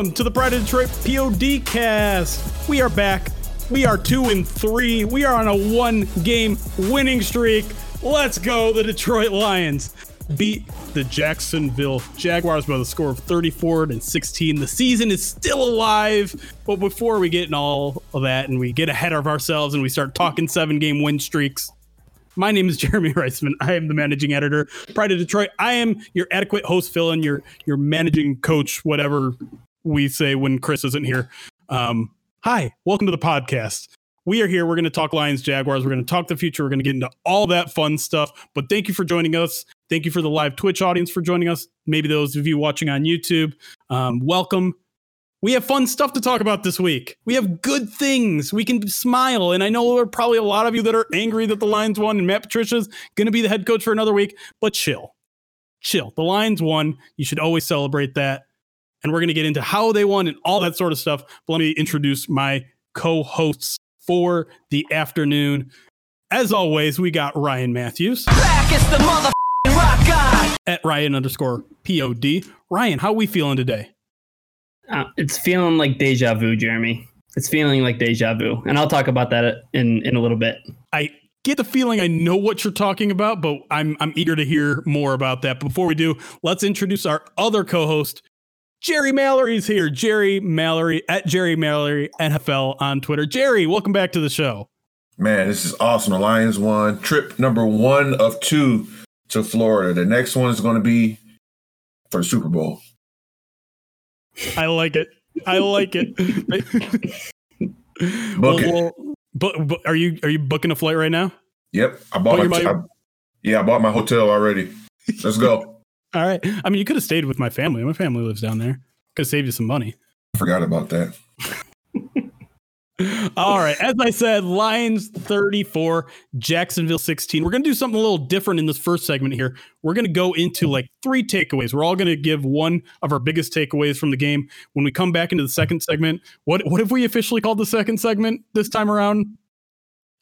Welcome to the Pride of Detroit POD cast. We are back. We are two and three. We are on a one game winning streak. Let's go. The Detroit Lions beat the Jacksonville Jaguars by the score of 34 and 16. The season is still alive. But before we get in all of that and we get ahead of ourselves and we start talking seven game win streaks, my name is Jeremy Reisman. I am the managing editor, Pride of Detroit. I am your adequate host, fill in your your managing coach, whatever we say when Chris isn't here. Um, hi, welcome to the podcast. We are here. We're going to talk Lions, Jaguars. We're going to talk the future. We're going to get into all that fun stuff. But thank you for joining us. Thank you for the live Twitch audience for joining us. Maybe those of you watching on YouTube, um, welcome. We have fun stuff to talk about this week. We have good things. We can smile. And I know there are probably a lot of you that are angry that the Lions won and Matt Patricia's going to be the head coach for another week, but chill. Chill. The Lions won. You should always celebrate that. And we're going to get into how they won and all that sort of stuff. But let me introduce my co hosts for the afternoon. As always, we got Ryan Matthews back. It's the motherfucking rock god. at Ryan underscore POD. Ryan, how are we feeling today? Uh, it's feeling like deja vu, Jeremy. It's feeling like deja vu, and I'll talk about that in in a little bit. I get the feeling I know what you're talking about, but I'm I'm eager to hear more about that. Before we do, let's introduce our other co-host. Jerry Mallory's here. Jerry Mallory at Jerry Mallory NFL on Twitter. Jerry, welcome back to the show. Man, this is awesome. The Lions won trip number one of two to Florida. The next one is going to be for the Super Bowl. I like it. I like it. Book it. well, but, but are you are you booking a flight right now? Yep, I bought Oh, my, I- yeah, I bought my hotel already. Let's go. All right. I mean, you could have stayed with my family. My family lives down there. Could have saved you some money. Forgot about that. All right. As I said, Lions 34, Jacksonville 16. We're going to do something a little different in this first segment here. We're going to go into like three takeaways. We're all going to give one of our biggest takeaways from the game. When we come back into the second segment, what what have we officially called the second segment this time around?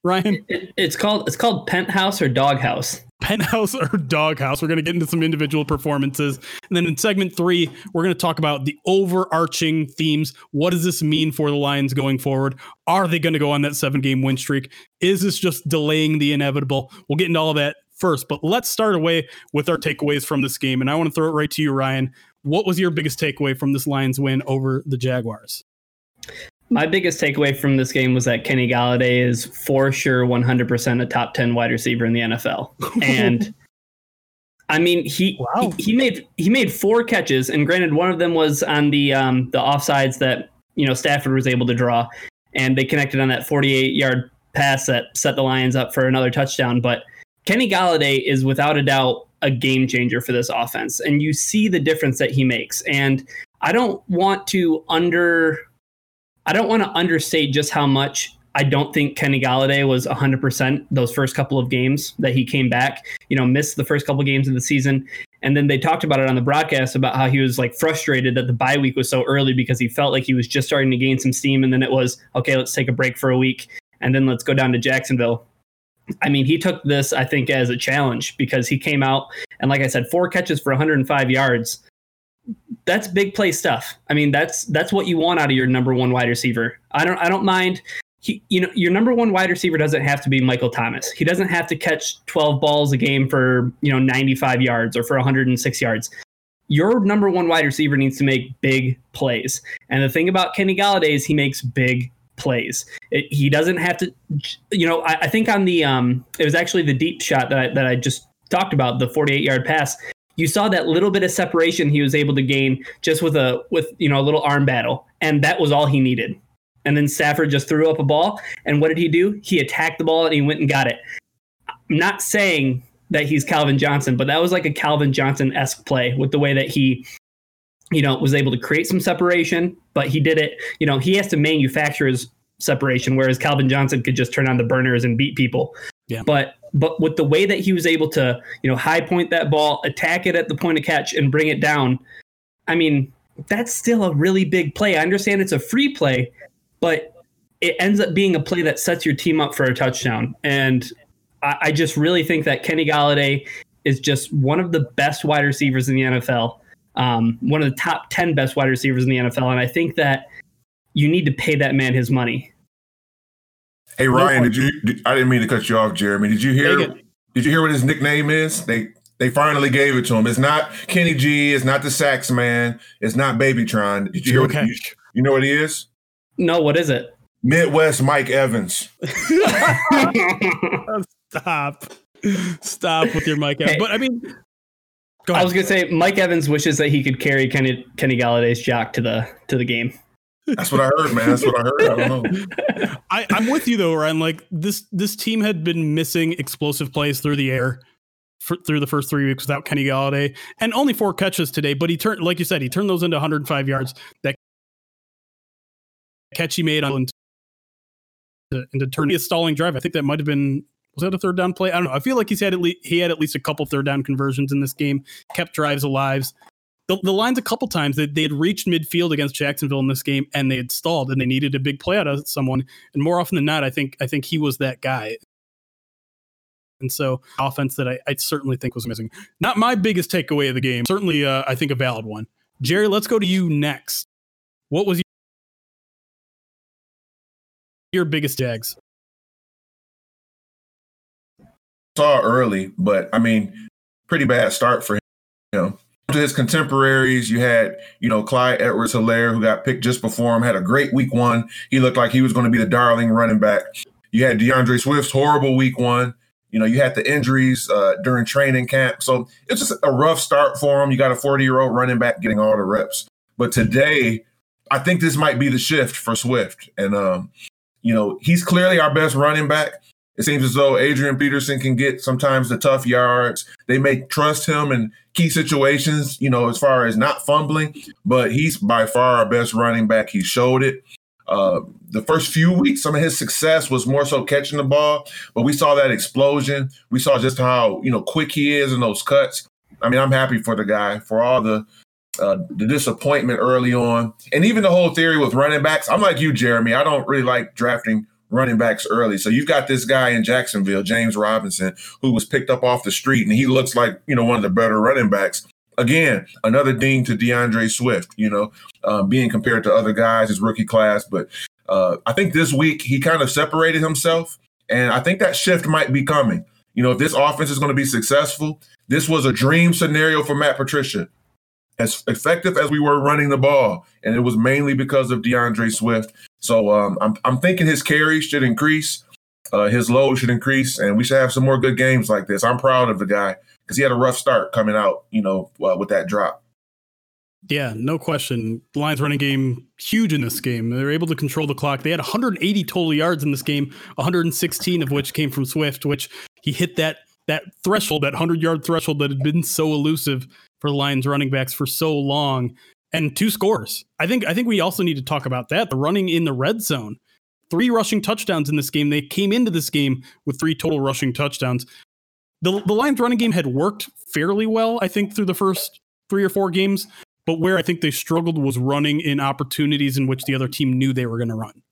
Ryan, It, it's called it's called penthouse or doghouse. Penthouse or doghouse. We're going to get into some individual performances. And then in segment three, we're going to talk about the overarching themes. What does this mean for the Lions going forward? Are they going to go on that seven game win streak? Is this just delaying the inevitable? We'll get into all of that first, but let's start away with our takeaways from this game. And I want to throw it right to you, Ryan. What was your biggest takeaway from this Lions win over the Jaguars? My biggest takeaway from this game was that Kenny Golladay is for sure 100% a top 10 wide receiver in the NFL. And I mean, he, Wow. he he made he made four catches, and granted, one of them was on the um, the offsides that you know Stafford was able to draw, and they connected on that 48 yard pass that set the Lions up for another touchdown. But Kenny Golladay is without a doubt a game changer for this offense, and you see the difference that he makes. And I don't want to under I don't want to understate just how much I don't think Kenny Golladay was 100% those first couple of games that he came back, you know, missed the first couple of games of the season. And then they talked about it on the broadcast about how he was like frustrated that the bye week was so early because he felt like he was just starting to gain some steam. And then it was, okay, let's take a break for a week and then let's go down to Jacksonville. I mean, he took this, I think, as a challenge because he came out and, like I said, four catches for 105 yards that's big play stuff. I mean, that's that's what you want out of your number one wide receiver. I don't I don't mind. He, you know, your number one wide receiver doesn't have to be Michael Thomas. He doesn't have to catch 12 balls a game for you know 95 yards or for 106 yards. Your number one wide receiver needs to make big plays. And the thing about Kenny Golladay is he makes big plays. It, he doesn't have to. You know, I, I think on the um, it was actually the deep shot that I, that I just talked about, the 48 yard pass you saw that little bit of separation he was able to gain just with a with you know a little arm battle, and that was all he needed. And then Stafford just threw up a ball, and what did he do? He attacked the ball and he went and got it. I'm not saying that he's Calvin Johnson, but that was like a Calvin Johnson esque play with the way that he, you know, was able to create some separation, but he did it. You know, he has to manufacture his separation, whereas Calvin Johnson could just turn on the burners and beat people. Yeah. But but with the way that he was able to, you know, high point that ball, attack it at the point of catch, and bring it down, I mean, that's still a really big play. I understand it's a free play, but it ends up being a play that sets your team up for a touchdown. And I, I just really think that Kenny Golladay is just one of the best wide receivers in the NFL, um, one of the top 10 best wide receivers in the NFL. And I think that you need to pay that man his money. Hey Ryan, did you? Did, I didn't mean to cut you off, Jeremy. Did you hear? Did you hear what his nickname is? They they finally gave it to him. It's not Kenny G. It's not the Sax Man. It's not Babytron. Did you hear? What, Okay. you, you know what he is? No, what is it? Midwest Mike Evans. Stop. Stop with your mic. Hey. But I mean, go I ahead. was gonna say Mike Evans wishes that he could carry Kenny Kenny Golladay's jock to the to the game. That's what I heard, man. That's what I heard. I don't know. I, I'm with you though, Ryan. Like this, this team had been missing explosive plays through the air for, through the first three weeks without Kenny Golladay, and only four catches today. But he turned, like you said, he turned those into 105 yards. That catch he made on into, into turning a stalling drive. I think that might have been was that a third down play? I don't know. I feel like he's had at least he had at least a couple third down conversions in this game, kept drives alive. The, the lines a couple times that they had reached midfield against Jacksonville in this game and they had stalled and they needed a big play out of someone. And more often than not, I think I think he was that guy. And so offense that I, I certainly think was missing. Not my biggest takeaway of the game. Certainly, uh, I think a valid one. Jerry, let's go to you next. What was your biggest jags? Saw early, but I mean, pretty bad start for him. To his contemporaries, you had you know Clyde Edwards Helaire, who got picked just before him, had a great week one. He looked like he was going to be the darling running back. You had D'Andre Swift's horrible week one. You know, you had the injuries uh, during training camp, so it's just a rough start for him. You got a 40 year old running back getting all the reps, but today, I think this might be the shift for Swift, and um, you know, he's clearly our best running back. It seems as though Adrian Peterson can get sometimes the tough yards. They may trust him in key situations, you know, as far as not fumbling, but he's by far our best running back. He showed it. Uh, the first few weeks, some of his success was more so catching the ball, but we saw that explosion. We saw just how you know quick he is in those cuts. I mean, I'm happy for the guy for all the uh, the disappointment early on, and even the whole theory with running backs. I'm like you, Jeremy. I don't really like drafting running backs early. So you've got this guy in Jacksonville, James Robinson, who was picked up off the street, and he looks like you know one of the better running backs. Again, another ding to D'Andre Swift. You know, uh, being compared to other guys, his rookie class, but uh, I think this week he kind of separated himself, and I think that shift might be coming. You know, if this offense is going to be successful, this was a dream scenario for Matt Patricia as effective as we were running the ball, and it was mainly because of D'Andre Swift. So um, I'm I'm thinking his carries should increase, uh, his load should increase, and we should have some more good games like this. I'm proud of the guy because he had a rough start coming out, you know, uh, with that drop. Yeah, no question. Lions running game huge in this game. They were able to control the clock. They had 180 total yards in this game, 116 of which came from Swift, which he hit that that threshold, that 100 yard threshold that had been so elusive for the Lions running backs for so long. And two scores. I think I think we also need to talk about that. The running in the red zone. Three rushing touchdowns in this game. They came into this game with three total rushing touchdowns. The the Lions running game had worked fairly well, I think, through the first three or four games. But where I think they struggled was running in opportunities in which the other team knew they were going to run.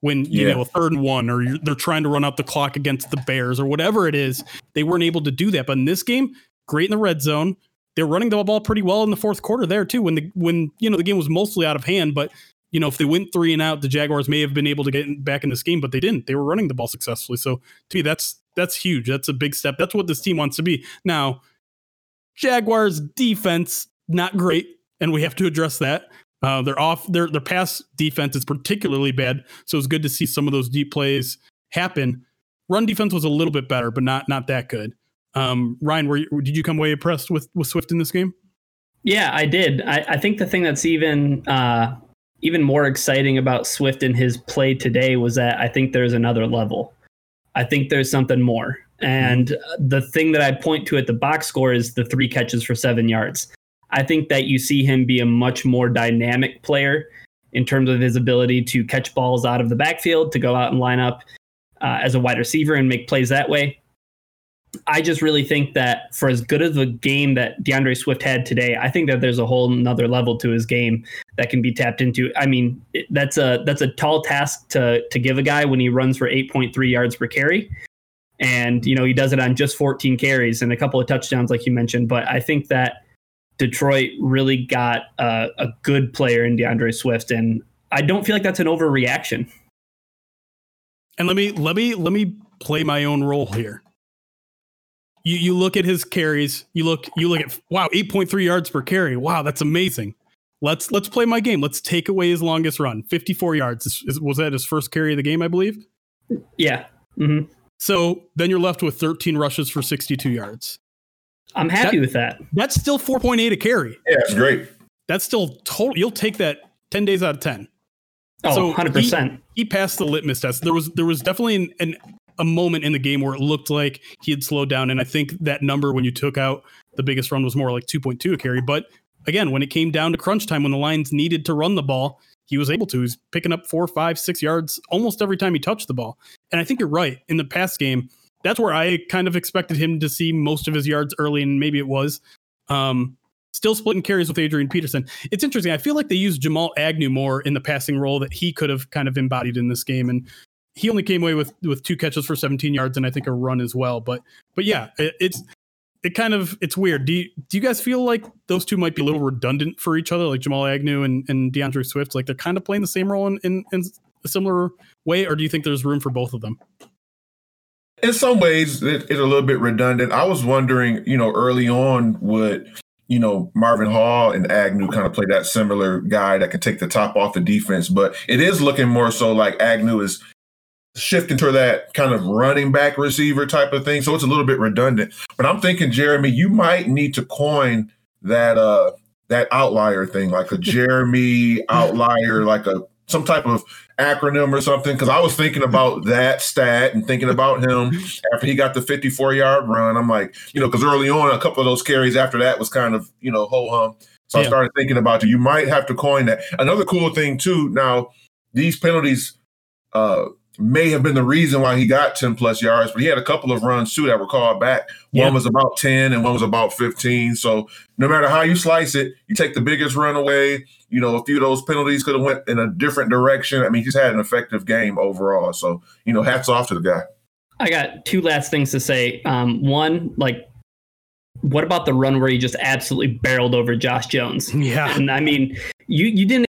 When you Yeah. know a third and one, or you're, they're trying to run out the clock against the Bears, or whatever it is, they weren't able to do that. But in this game, great in the red zone. They're running the ball pretty well in the fourth quarter there too. When the when you know the game was mostly out of hand, but you know if they went three and out, the Jaguars may have been able to get back in this game, but they didn't. They were running the ball successfully. So to me, that's that's huge. That's a big step. That's what this team wants to be. Now, Jaguars defense not great, and we have to address that. Uh, they're off. Their their pass defense is particularly bad, so it's good to see some of those deep plays happen. Run defense was a little bit better, but not not that good. Um, Ryan, were you, did you come away impressed with with Swift in this game? Yeah, I did. I, I think the thing that's even uh, even more exciting about Swift and his play today was that I think there's another level. I think there's something more. And the thing that I point to at the box score is the three catches for seven yards. I think that you see him be a much more dynamic player in terms of his ability to catch balls out of the backfield, to go out and line up uh, as a wide receiver and make plays that way. I just really think that for as good of a game that D'Andre Swift had today, I think that there's a whole another level to his game that can be tapped into. I mean, that's a that's a tall task to to give a guy when he runs for 8.3 yards per carry, and you know he does it on just 14 carries and a couple of touchdowns, like you mentioned. But I think that Detroit really got a, a good player in D'Andre Swift, and I don't feel like that's an overreaction. And let me let me let me play my own role here. You you look at his carries. You look you look at wow, eight point three yards per carry. Wow, that's amazing. Let's let's play my game. Let's take away his longest run, fifty four yards. Is- is- was that his first carry of the game? I believe. Yeah, hmm So then you're left with thirteen rushes for sixty two yards. I'm happy That- with that. That's still four point eight a carry. Yeah, it's great. That's still total. You'll take that ten days out of ten. Oh, So 100 percent. he passed the litmus test. There was there was definitely an, an a moment in the game where it looked like he had slowed down, and I think that number when you took out the biggest run was more like 2.2 a carry. But again, when it came down to crunch time, when the Lions needed to run the ball, he was able to. He's picking up four, five, six yards almost every time he touched the ball. And I think you're right. In the past game, that's where I kind of expected him to see most of his yards early, and maybe it was. Um, still splitting carries with Adrian Peterson. It's interesting. I feel like they used Jamal Agnew more in the passing role that he could have kind of embodied in this game, and he only came away with with two catches for 17 yards and I think a run as well. But but yeah, it, it's it kind of it's weird. Do you do you guys feel like those two might be a little redundant for each other, like Jamal Agnew and and D'Andre Swift? Like they're kind of playing the same role in in, in a similar way, or do you think there's room for both of them? In some ways, it, it's a little bit redundant. I was wondering, you know, early on, would you know Marvin Hall and Agnew kind of play that similar guy that can take the top off the defense? But it is looking more so like Agnew is shifting to that kind of running back receiver type of thing. So it's a little bit redundant. But I'm thinking, Jeremy, you might need to coin that uh that outlier thing, like a Jeremy outlier, like a some type of acronym or something. Cause I was thinking about that stat and thinking about him after he got the 54 yard run. I'm like, you know, because early on, a couple of those carries after that was kind of, you know, ho hum. So I started thinking about you. You might have to coin that. Another cool thing too. Now, these penalties uh, may have been the reason why he got 10 plus yards, but he had a couple of runs too that were called back. Yeah. One was about 10 and one was about 15. So no matter how you slice it, you take the biggest run away. You know, a few of those penalties could have went in a different direction. I mean, he's had an effective game overall. So, you know, hats off to the guy. I got two last things to say. Um, one, like, what about the run where he just absolutely barreled over Josh Jones? Yeah, And I mean, you you didn't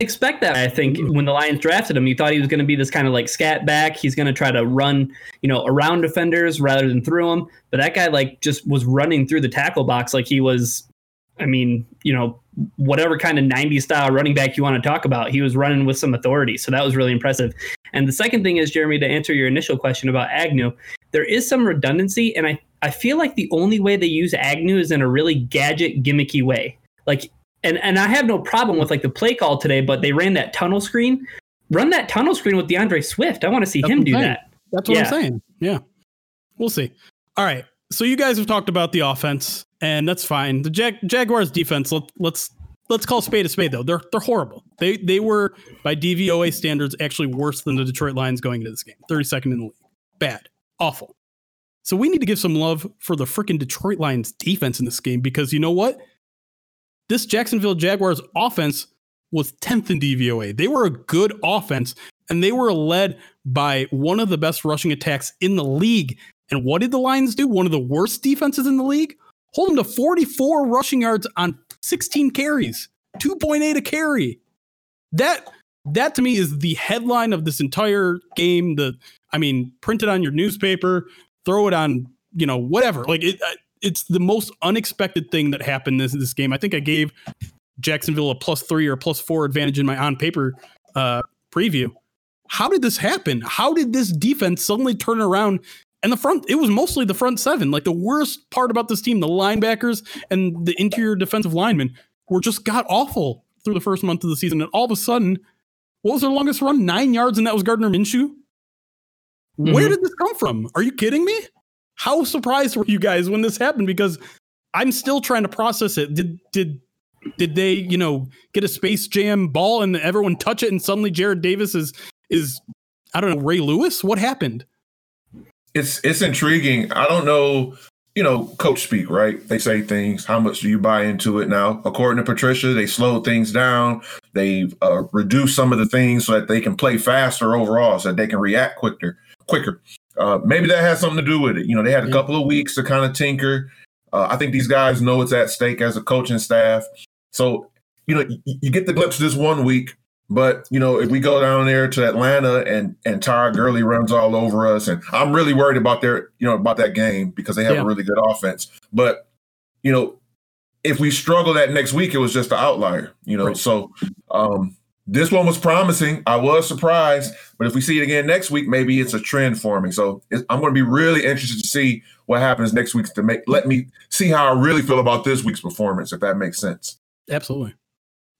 expect that. I think when the Lions drafted him, you thought he was going to be this kind of like scat back. He's going to try to run, you know, around defenders rather than through them. But that guy like just was running through the tackle box like he was. I mean, you know, whatever kind of 90s style running back you want to talk about, he was running with some authority. So that was really impressive. And the second thing is, Jeremy, to answer your initial question about Agnew, there is some redundancy. And I, I feel like the only way they use Agnew is in a really gadget, gimmicky way. Like, and, and I have no problem with like the play call today, but they ran that tunnel screen. Run that tunnel screen with D'Andre Swift. I want to see That's him do saying. that. That's what Yeah. I'm saying. Yeah. We'll see. All right. So you guys have talked about the offense, and that's fine. The Jag- Jaguars defense, let, let's let's call spade a spade though. They're they're horrible. They they were by DVOA standards actually worse than the Detroit Lions going into this game. 32nd in the league. Bad. Awful. So we need to give some love for the freaking Detroit Lions defense in this game because you know what? This Jacksonville Jaguars offense was 10th in DVOA. They were a good offense and they were led by one of the best rushing attacks in the league. And what did the Lions do? One of the worst defenses in the league? Hold them to 44 rushing yards on 16 carries, 2.8 a carry. That that to me is the headline of this entire game. The I mean, print it on your newspaper, throw it on, you know, whatever. Like it, it's the most unexpected thing that happened this this game. I think I gave Jacksonville a plus three or plus four advantage in my on paper uh, preview. How did this happen? How did this defense suddenly turn around And the front, it was mostly the front seven. Like the worst part about this team, the linebackers and the interior defensive linemen were just got awful through the first month of the season. And all of a sudden, what was their longest run? Nine yards, and that was Gardner Minshew. Mm-hmm. Where did this come from? Are you kidding me? How surprised were you guys when this happened? Because I'm still trying to process it. Did did did they, you know, get a Space Jam ball and everyone touch it and suddenly Jarrad Davis is is I don't know, Ray Lewis? What happened? It's it's intriguing. I don't know, you know, coach speak, right? They say things. How much do you buy into it now? According to Patricia, they slowed things down. They've uh, reduced some of the things so that they can play faster overall, so that they can react quicker. Quicker. Uh, maybe that has something to do with it. You know, they had a couple of weeks to kind of tinker. Uh, I think these guys know it's at stake as a coaching staff. So, you know, you, you get the glimpse this one week, but you know, if we go down there to Atlanta and and Todd Gurley runs all over us, and I'm really worried about their, you know, about that game because they have yeah. a really good offense. But you know, if we struggle that next week, it was just an outlier. You know, right. so um, this one was promising. I was surprised, but if we see it again next week, maybe it's a trend forming. So I'm going to be really interested to see what happens next week to make let me see how I really feel about this week's performance, if that makes sense. Absolutely.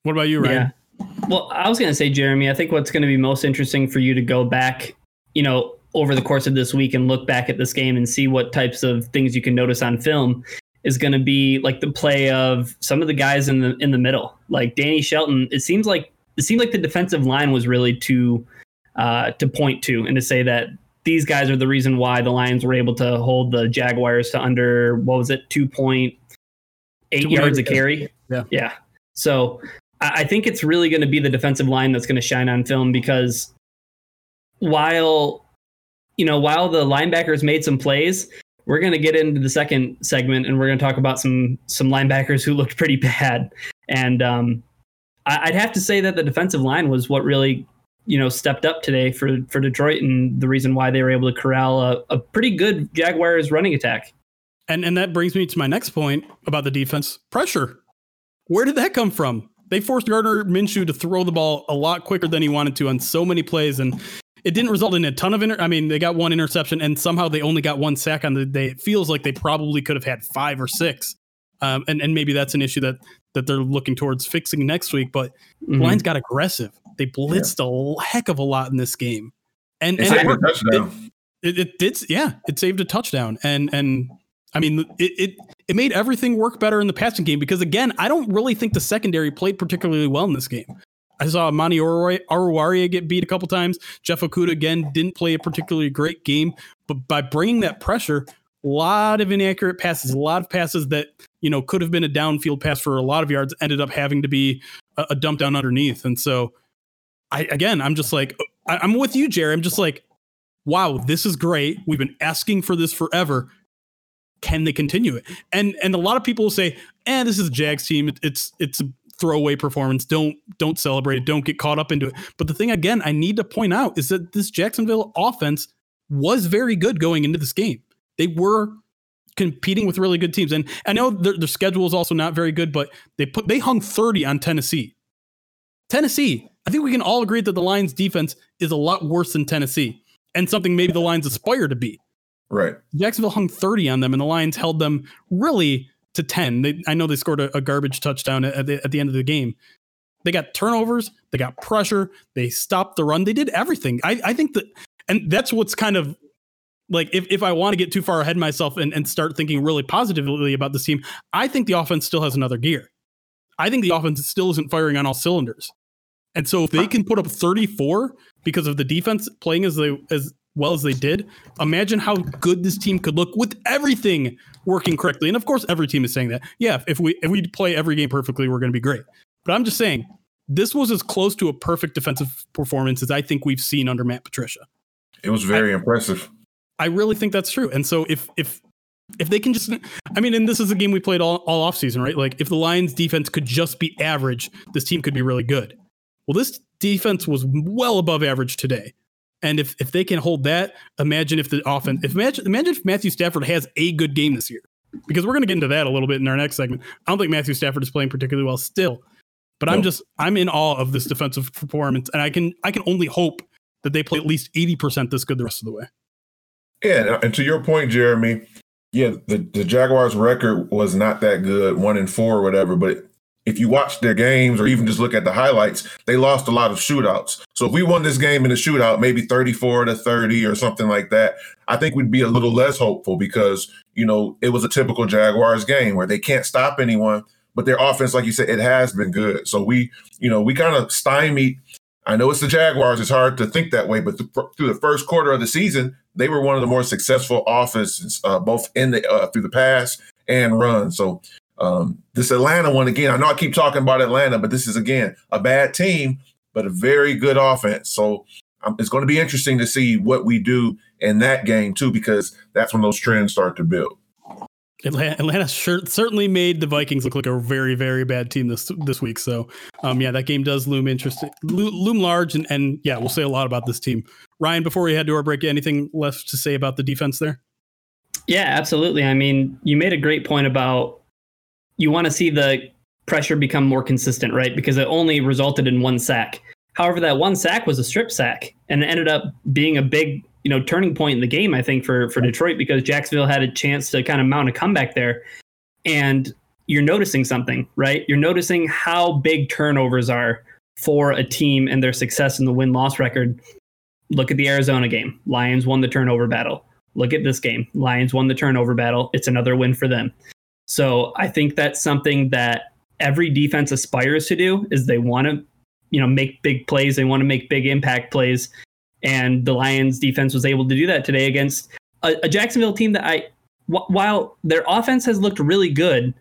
What about you, Ryan? Yeah. Well, I was going to say, Jeremy, I think what's going to be most interesting for you to go back, you know, over the course of this week and look back at this game and see what types of things you can notice on film is going to be like the play of some of the guys in the in the middle, like Danny Shelton. It seems like it seemed like the defensive line was really to uh, to point to and to say that these guys are the reason why the Lions were able to hold the Jaguars to under what was it, two point eight yards a carry. Yeah, yeah. So I think it's really going to be the defensive line that's going to shine on film because while you know while the linebackers made some plays, we're going to get into the second segment and we're going to talk about some some linebackers who looked pretty bad. And um, I'd have to say that the defensive line was what really, you know, stepped up today for for Detroit and the reason why they were able to corral a, a pretty good Jaguars running attack. And and that brings me to my next point about the defense pressure. Where did that come from? They forced Gardner Minshew to throw the ball a lot quicker than he wanted to on so many plays, and it didn't result in a ton of inter. I mean, they got one interception, and somehow they only got one sack on the day. It feels like they probably could have had five or six. Um, and and maybe that's an issue that that they're looking towards fixing next week. But mm-hmm. Lions got aggressive. They blitzed yeah. a heck of a lot in this game, and, and it, it, it, it, did. Yeah, it saved a touchdown, and and I mean it, it it made everything work better in the passing game because again, I don't really think the secondary played particularly well in this game. I saw Amani Oruwariye get beat a couple times. Jeff Okudah again didn't play a particularly great game, but by bringing that pressure, a lot of inaccurate passes, a lot of passes that you know could have been a downfield pass for a lot of yards ended up having to be a, a dump down underneath. And so, I again, I'm just like, I, I'm with you, Jerry. I'm just like, wow, this is great. We've been asking for this forever. Can they continue it? And and a lot of people will say, "Eh, this is a Jags team. It's it's a throwaway performance. Don't don't celebrate it. Don't get caught up into it." But the thing again, I need to point out is that this Jacksonville offense was very good going into this game. They were competing with really good teams. And I know their, their schedule is also not very good, but they put they hung 30 on Tennessee. Tennessee, I think we can all agree that the Lions defense is a lot worse than Tennessee and something maybe the Lions aspire to be. Right. Jacksonville hung 30 on them and the Lions held them really to 10. They, I know they scored a, a garbage touchdown at the, at the end of the game. They got turnovers, they got pressure, they stopped the run, they did everything. I, I think that, and that's what's kind of like if, if I want to get too far ahead of myself and, and start thinking really positively about this team, I think the offense still has another gear. I think the offense still isn't firing on all cylinders. And so if they can put up 34 because of the defense playing as they as well as they did, imagine how good this team could look with everything working correctly. And of course, every team is saying that. Yeah, if we if we play every game perfectly, we're going to be great. But I'm just saying this was as close to a perfect defensive performance as I think we've seen under Matt Patricia. It was very I, impressive. I really think that's true. And so if if if they can just I mean, and this is a game we played all, all offseason, right? Like if the Lions defense could just be average, this team could be really good. Well, this defense was well above average today. And if if they can hold that, imagine if the offense if imagine, imagine if Matthew Stafford has a good game this year. Because we're going to get into that a little bit in our next segment. I don't think Matthew Stafford is playing particularly well still. But no. I'm just I'm in awe of this defensive performance and I can I can only hope that they play at least 80% this good the rest of the way Yeah, uh, and to your point, Jeremy, yeah, the, the Jaguars record was not that good, one and four or whatever, but if you watch their games or even just look at the highlights, they lost a lot of shootouts. So if we won this game in a shootout, maybe 34 to 30 or something like that, I think we'd be a little less hopeful because, you know, it was a typical Jaguars game where they can't stop anyone, but their offense, like you said, it has been good. So we, you know, we kind of stymied. I know it's the Jaguars. It's hard to think that way, but th- through the first quarter of the season, they were one of the more successful offenses, uh, both in the uh, through the pass and run. So um, this Atlanta one again, I know I keep talking about Atlanta, but this is again a bad team, but a very good offense. So um, it's going to be interesting to see what we do in that game too, because that's when those trends start to build. Atlanta, Atlanta sure, certainly made the Vikings look like a very, very bad team this this week. So, um, yeah, that game does loom interesting, loom large, and, and yeah, we'll say a lot about this team. Ryan, before we head to our break, anything left to say about the defense there? Yeah, absolutely. I mean, you made a great point about you want to see the pressure become more consistent, right? Because it only resulted in one sack. However, that one sack was a strip sack and it ended up being a big, you know, turning point in the game, I think, for for Detroit because Jacksonville had a chance to kind of mount a comeback there. And you're noticing something, right? You're noticing how big turnovers are for a team and their success in the win-loss record. Look at the Arizona game. Lions won the turnover battle. Look at this game. Lions won the turnover battle. It's another win for them. So I think that's something that every defense aspires to do is they want to, you know, make big plays. They want to make big impact plays. And the Lions defense was able to do that today against a, a Jacksonville team that I, w- while their offense has looked really good,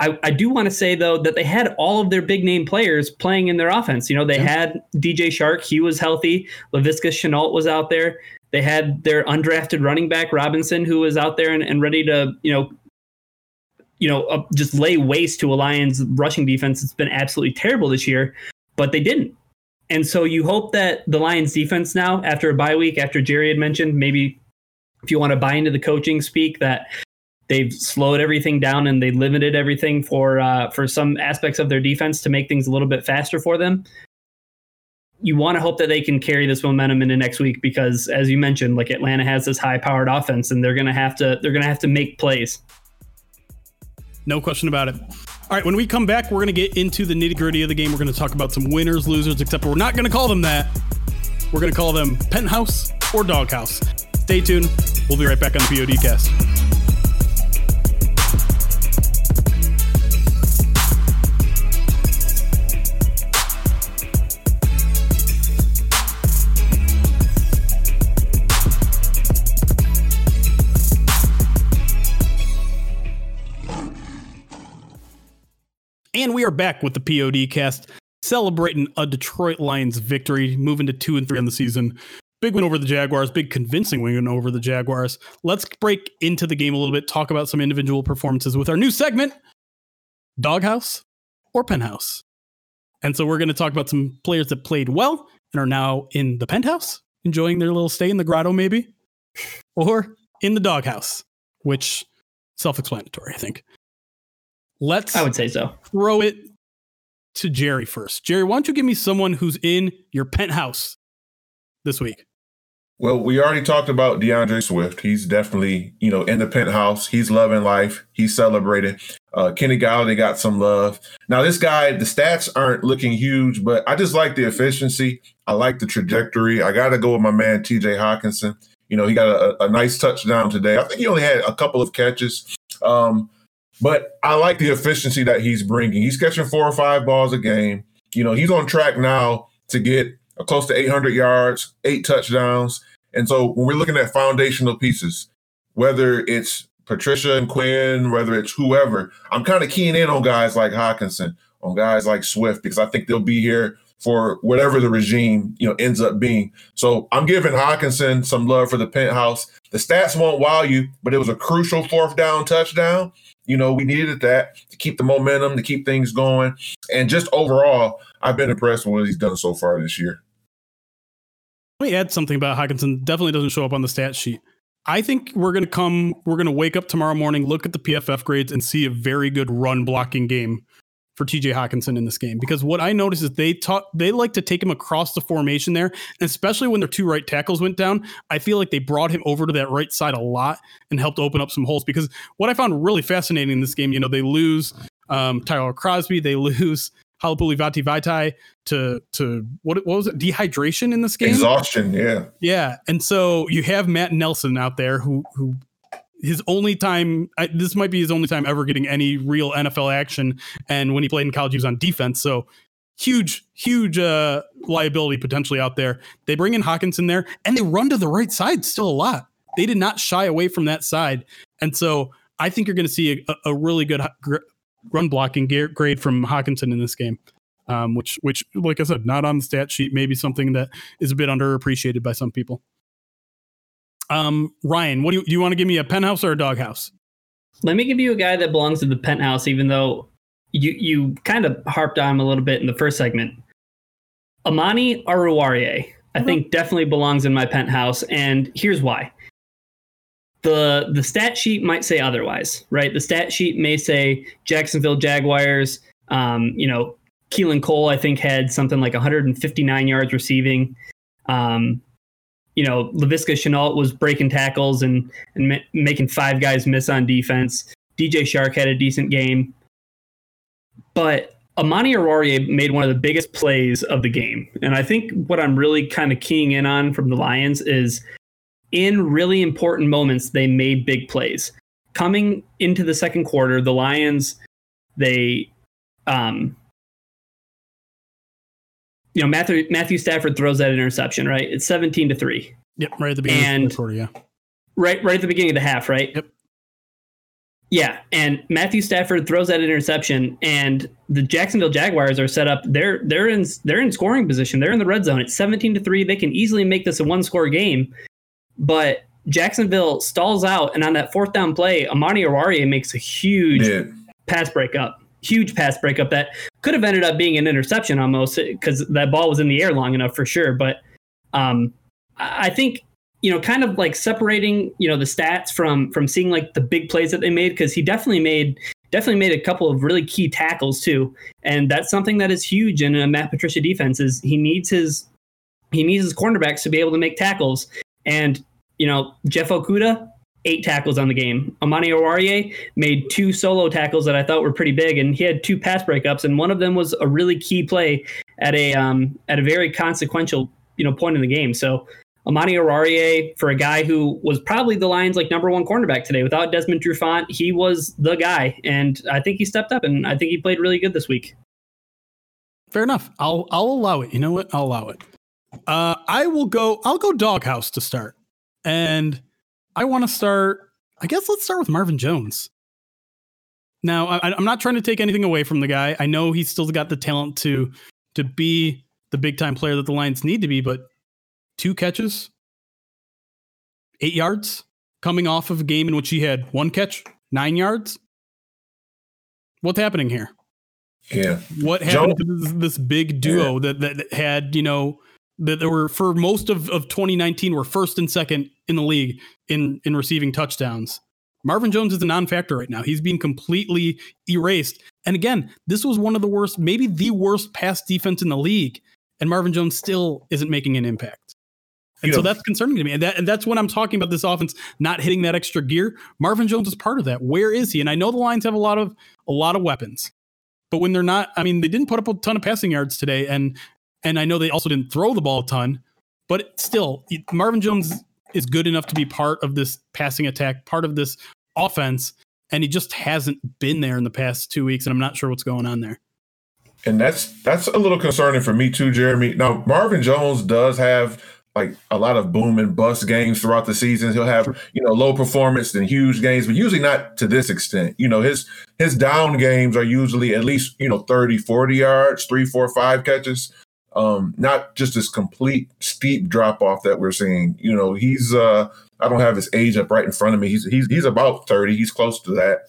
I, I do want to say though that they had all of their big name players playing in their offense. You know, they yeah. had DJ Chark, he was healthy. Laviska Shenault was out there. They had their undrafted running back Robinson, who was out there and, and ready to, you know, you know, uh, just lay waste to a Lions rushing defense that's been absolutely terrible this year, but they didn't. And so you hope that the Lions defense now, after a bye week, after Jerry had mentioned, maybe if you want to buy into the coaching speak, that they've slowed everything down and they limited everything for uh, for some aspects of their defense to make things a little bit faster for them. You want to hope that they can carry this momentum into next week because, as you mentioned, like Atlanta has this high-powered offense, and they're gonna have to they're gonna have to make plays. No question about it. All right, when we come back, we're going to get into the nitty gritty of the game. We're going to talk about some winners, losers, except we're not going to call them that. We're going to call them penthouse or doghouse. Stay tuned. We'll be right back on the POD cast. And we are back with the POD cast, celebrating a Detroit Lions victory, moving to two and three on the season. Big win over the Jaguars, big convincing win over the Jaguars. Let's break into the game a little bit, talk about some individual performances with our new segment, Doghouse or Penthouse. And so we're going to talk about some players that played well and are now in the penthouse, enjoying their little stay in the grotto, maybe, or in the doghouse, which self explanatory, I think. Let's I would say so. Throw it to Jerry first. Jerry, why don't you give me someone who's in your penthouse this week? Well, we already talked about D'Andre Swift. He's definitely, you know, in the penthouse. He's loving life. He's celebrating. Uh, Kenny Golladay got some love. Now, this guy, the stats aren't looking huge, but I just like the efficiency. I like the trajectory. I got to go with my man, TJ Hockenson. You know, he got a, a, nice touchdown today. I think he only had a couple of catches. Um, but I like the efficiency that he's bringing. He's catching four or five balls a game. You know, he's on track now to get close to 800 yards, eight touchdowns. And so when we're looking at foundational pieces, whether it's Patricia and Quinn, whether it's whoever, I'm kind of keying in on guys like Hockenson, on guys like Swift, because I think they'll be here for whatever the regime you know ends up being. So I'm giving Hockenson some love for the penthouse. The stats won't wow you, but it was a crucial fourth down touchdown. You know, we needed that to keep the momentum, to keep things going. And just overall, I've been impressed with what he's done so far this year. Let me add something about Hockenson. Definitely doesn't show up on the stat sheet. I think we're going to come, we're going to wake up tomorrow morning, look at the PFF grades, and see a very good run blocking game for TJ Hockenson in this game because what I noticed is they talk they like to take him across the formation there, and especially when their two right tackles went down. I feel like they brought him over to that right side a lot and helped open up some holes. Because what I found really fascinating in this game, you know, they lose um, Tyrell Crosby, they lose Halapoulivaati Vaitai to to what, what was it dehydration in this game exhaustion yeah yeah and so you have Matt Nelson out there who who his only time I, this might be his only time ever getting any real NFL action and when he played in college he was on defense. So huge huge uh liability potentially out there. They bring in Hockenson there and they run to the right side still a lot. They did not shy away from that side. And so I think you're going to see a, a really good run blocking grade from Hockenson in this game um, which which like I said, not on the stat sheet, maybe something that is a bit underappreciated by some people. Um, Ryan, what do you, do you want to give me a penthouse or a doghouse? Let me give you a guy that belongs to the penthouse, even though you you kind of harped on him a little bit in the first segment. Amani Oruwariye, I mm-hmm. think definitely belongs in my penthouse, and here's why. The the stat sheet might say otherwise, right? The stat sheet may say Jacksonville Jaguars, um, you know, Keelan Cole, I think, had something like 159 yards receiving. Um, you know, Laviska Shenault was breaking tackles and, and ma- making five guys miss on defense. DJ Chark had a decent game. But Amani Oruwariye made one of the biggest plays of the game. And I think what I'm really kind of keying in on from the Lions is in really important moments, they made big plays. Coming into the second quarter, the Lions, they um, you know, Matthew Matthew Stafford throws that interception, right? It's 17 to 3. Yep, right at the beginning and of the quarter, yeah. Right right at the beginning of the half, right? Yep. Yeah, and Matthew Stafford throws that interception and the Jacksonville Jaguars are set up they're they're in they're in scoring position. They're in the red zone. It's 17 to 3. They can easily make this a one-score game. But Jacksonville stalls out and on that fourth down play, Amani Oruwariye makes a huge yeah. pass breakup huge pass breakup that could have ended up being an interception almost because that ball was in the air long enough for sure. But um, I think you know, kind of like separating you know the stats from from seeing like the big plays that they made because he definitely made definitely made a couple of really key tackles too, and that's something that is huge in a Matt Patricia defense. Is he needs his he needs his cornerbacks to be able to make tackles, and you know Jeff Okudah eight tackles on the game. Amani Oruwariye made two solo tackles that I thought were pretty big, and he had two pass breakups, and one of them was a really key play at a um, at a very consequential you know point in the game. So Amani Oruwariye, for a guy who was probably the Lions' like number one cornerback today, without Desmond Trufant, he was the guy, and I think he stepped up, and I think he played really good this week. Fair enough. I'll I'll allow it. You know what? I'll allow it. Uh, I will go. I'll go doghouse to start, and I want to start. I guess let's start with Marvin Jones. Now, I, am not trying to take anything away from the guy. I know he's still got the talent to to be the big time player that the Lions need to be, but two catches, eight yards, coming off of a game in which he had one catch, nine yards. What's happening here? Yeah. What happened Joe, to this, this big duo yeah. that, that had, you know, that there were for most of, of 2019 were first and second in the league in in receiving touchdowns. Marvin Jones is a non-factor right now. He's being completely erased. And again, this was one of the worst, maybe the worst pass defense in the league, and Marvin Jones still isn't making an impact. And so that's concerning to me. And, that, and that's when I'm talking about this offense not hitting that extra gear. Marvin Jones is part of that. Where is he? And I know the Lions have a lot of a lot of weapons. But when they're not, I mean, they didn't put up a ton of passing yards today, and and I know they also didn't throw the ball a ton, but still, Marvin Jones is good enough to be part of this passing attack, part of this offense, and he just hasn't been there in the past two weeks, and I'm not sure what's going on there. And that's that's a little concerning for me too, Jeremy. Now, Marvin Jones does have like a lot of boom and bust games throughout the season. He'll have, you know, low performance and huge games, but usually not to this extent. You know, his his down games are usually at least, you know, 30, 40 yards, three, four, five catches um, not just this complete steep drop off that we're seeing. You know, he's uh, I don't have his age up right in front of me. He's he's he's about thirty. He's close to that.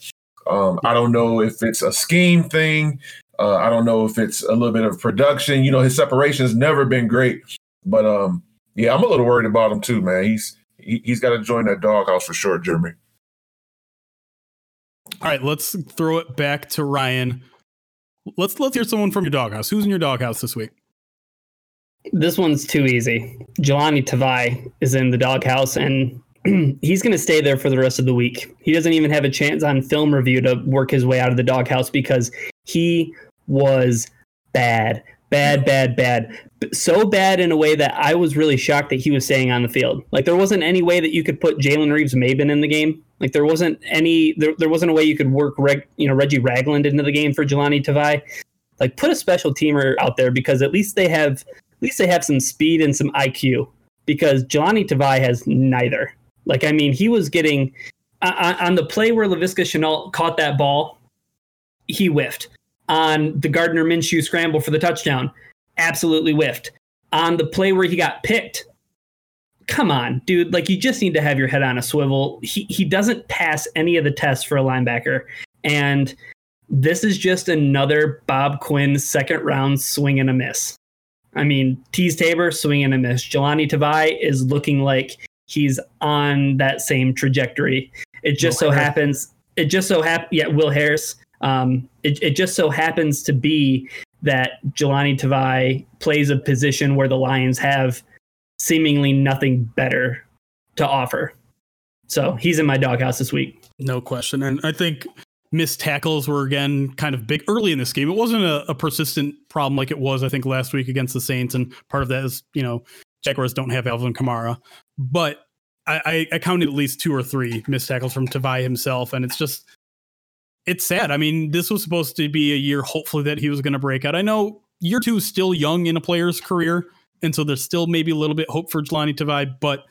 Um, I don't know if it's a scheme thing. Uh, I don't know if it's a little bit of production. You know, his separation has never been great, but um, yeah, I'm a little worried about him too, man. He's he, he's got to join that doghouse for sure, Jeremy. All right, let's throw it back to Ryan. let's let's hear someone from your doghouse. Who's in your doghouse this week? This one's too easy. Jahlani Tavai is in the doghouse, and he's going to stay there for the rest of the week. He doesn't even have a chance on film review to work his way out of the doghouse because he was bad, bad, bad, bad. So bad in a way that I was really shocked that he was staying on the field. Like there wasn't any way that you could put Jalen Reeves Maybin in the game. Like there wasn't any, there, there wasn't a way you could work, Reg, you know, Reggie Ragland into the game for Jahlani Tavai. Like put a special teamer out there because at least they have, least they have some speed and some IQ. Because Jahlani Tavai has neither. Like I mean, he was getting on, on the play where Laviska Shenault caught that ball, he whiffed on the Gardner Minshew scramble for the touchdown, absolutely whiffed. On the play where he got picked, come on, dude. Like you just need to have your head on a swivel. He he doesn't pass any of the tests for a linebacker, and this is just another Bob Quinn second round swing and a miss. I mean, Teez Tabor swinging a miss. Jahlani Tavai is looking like he's on that same trajectory. It just Will so Harris. happens. It just so happens. Yeah, Will Harris. Um, it, it just so happens to be that Jahlani Tavai plays a position where the Lions have seemingly nothing better to offer. So he's in my doghouse this week. No question. And I think missed tackles were again kind of big early in this game. It wasn't a, a, persistent problem like it was, I think, last week against the Saints. And part of that is, you know, Jaguars don't have Alvin Kamara. But I, I, counted at least two or three missed tackles from Tavai himself. And it's just it's sad. I mean, this was supposed to be a year, hopefully, that he was going to break out. I know year two is still young in a player's career, and so there's still maybe a little bit hope for Jahlani Tavai, but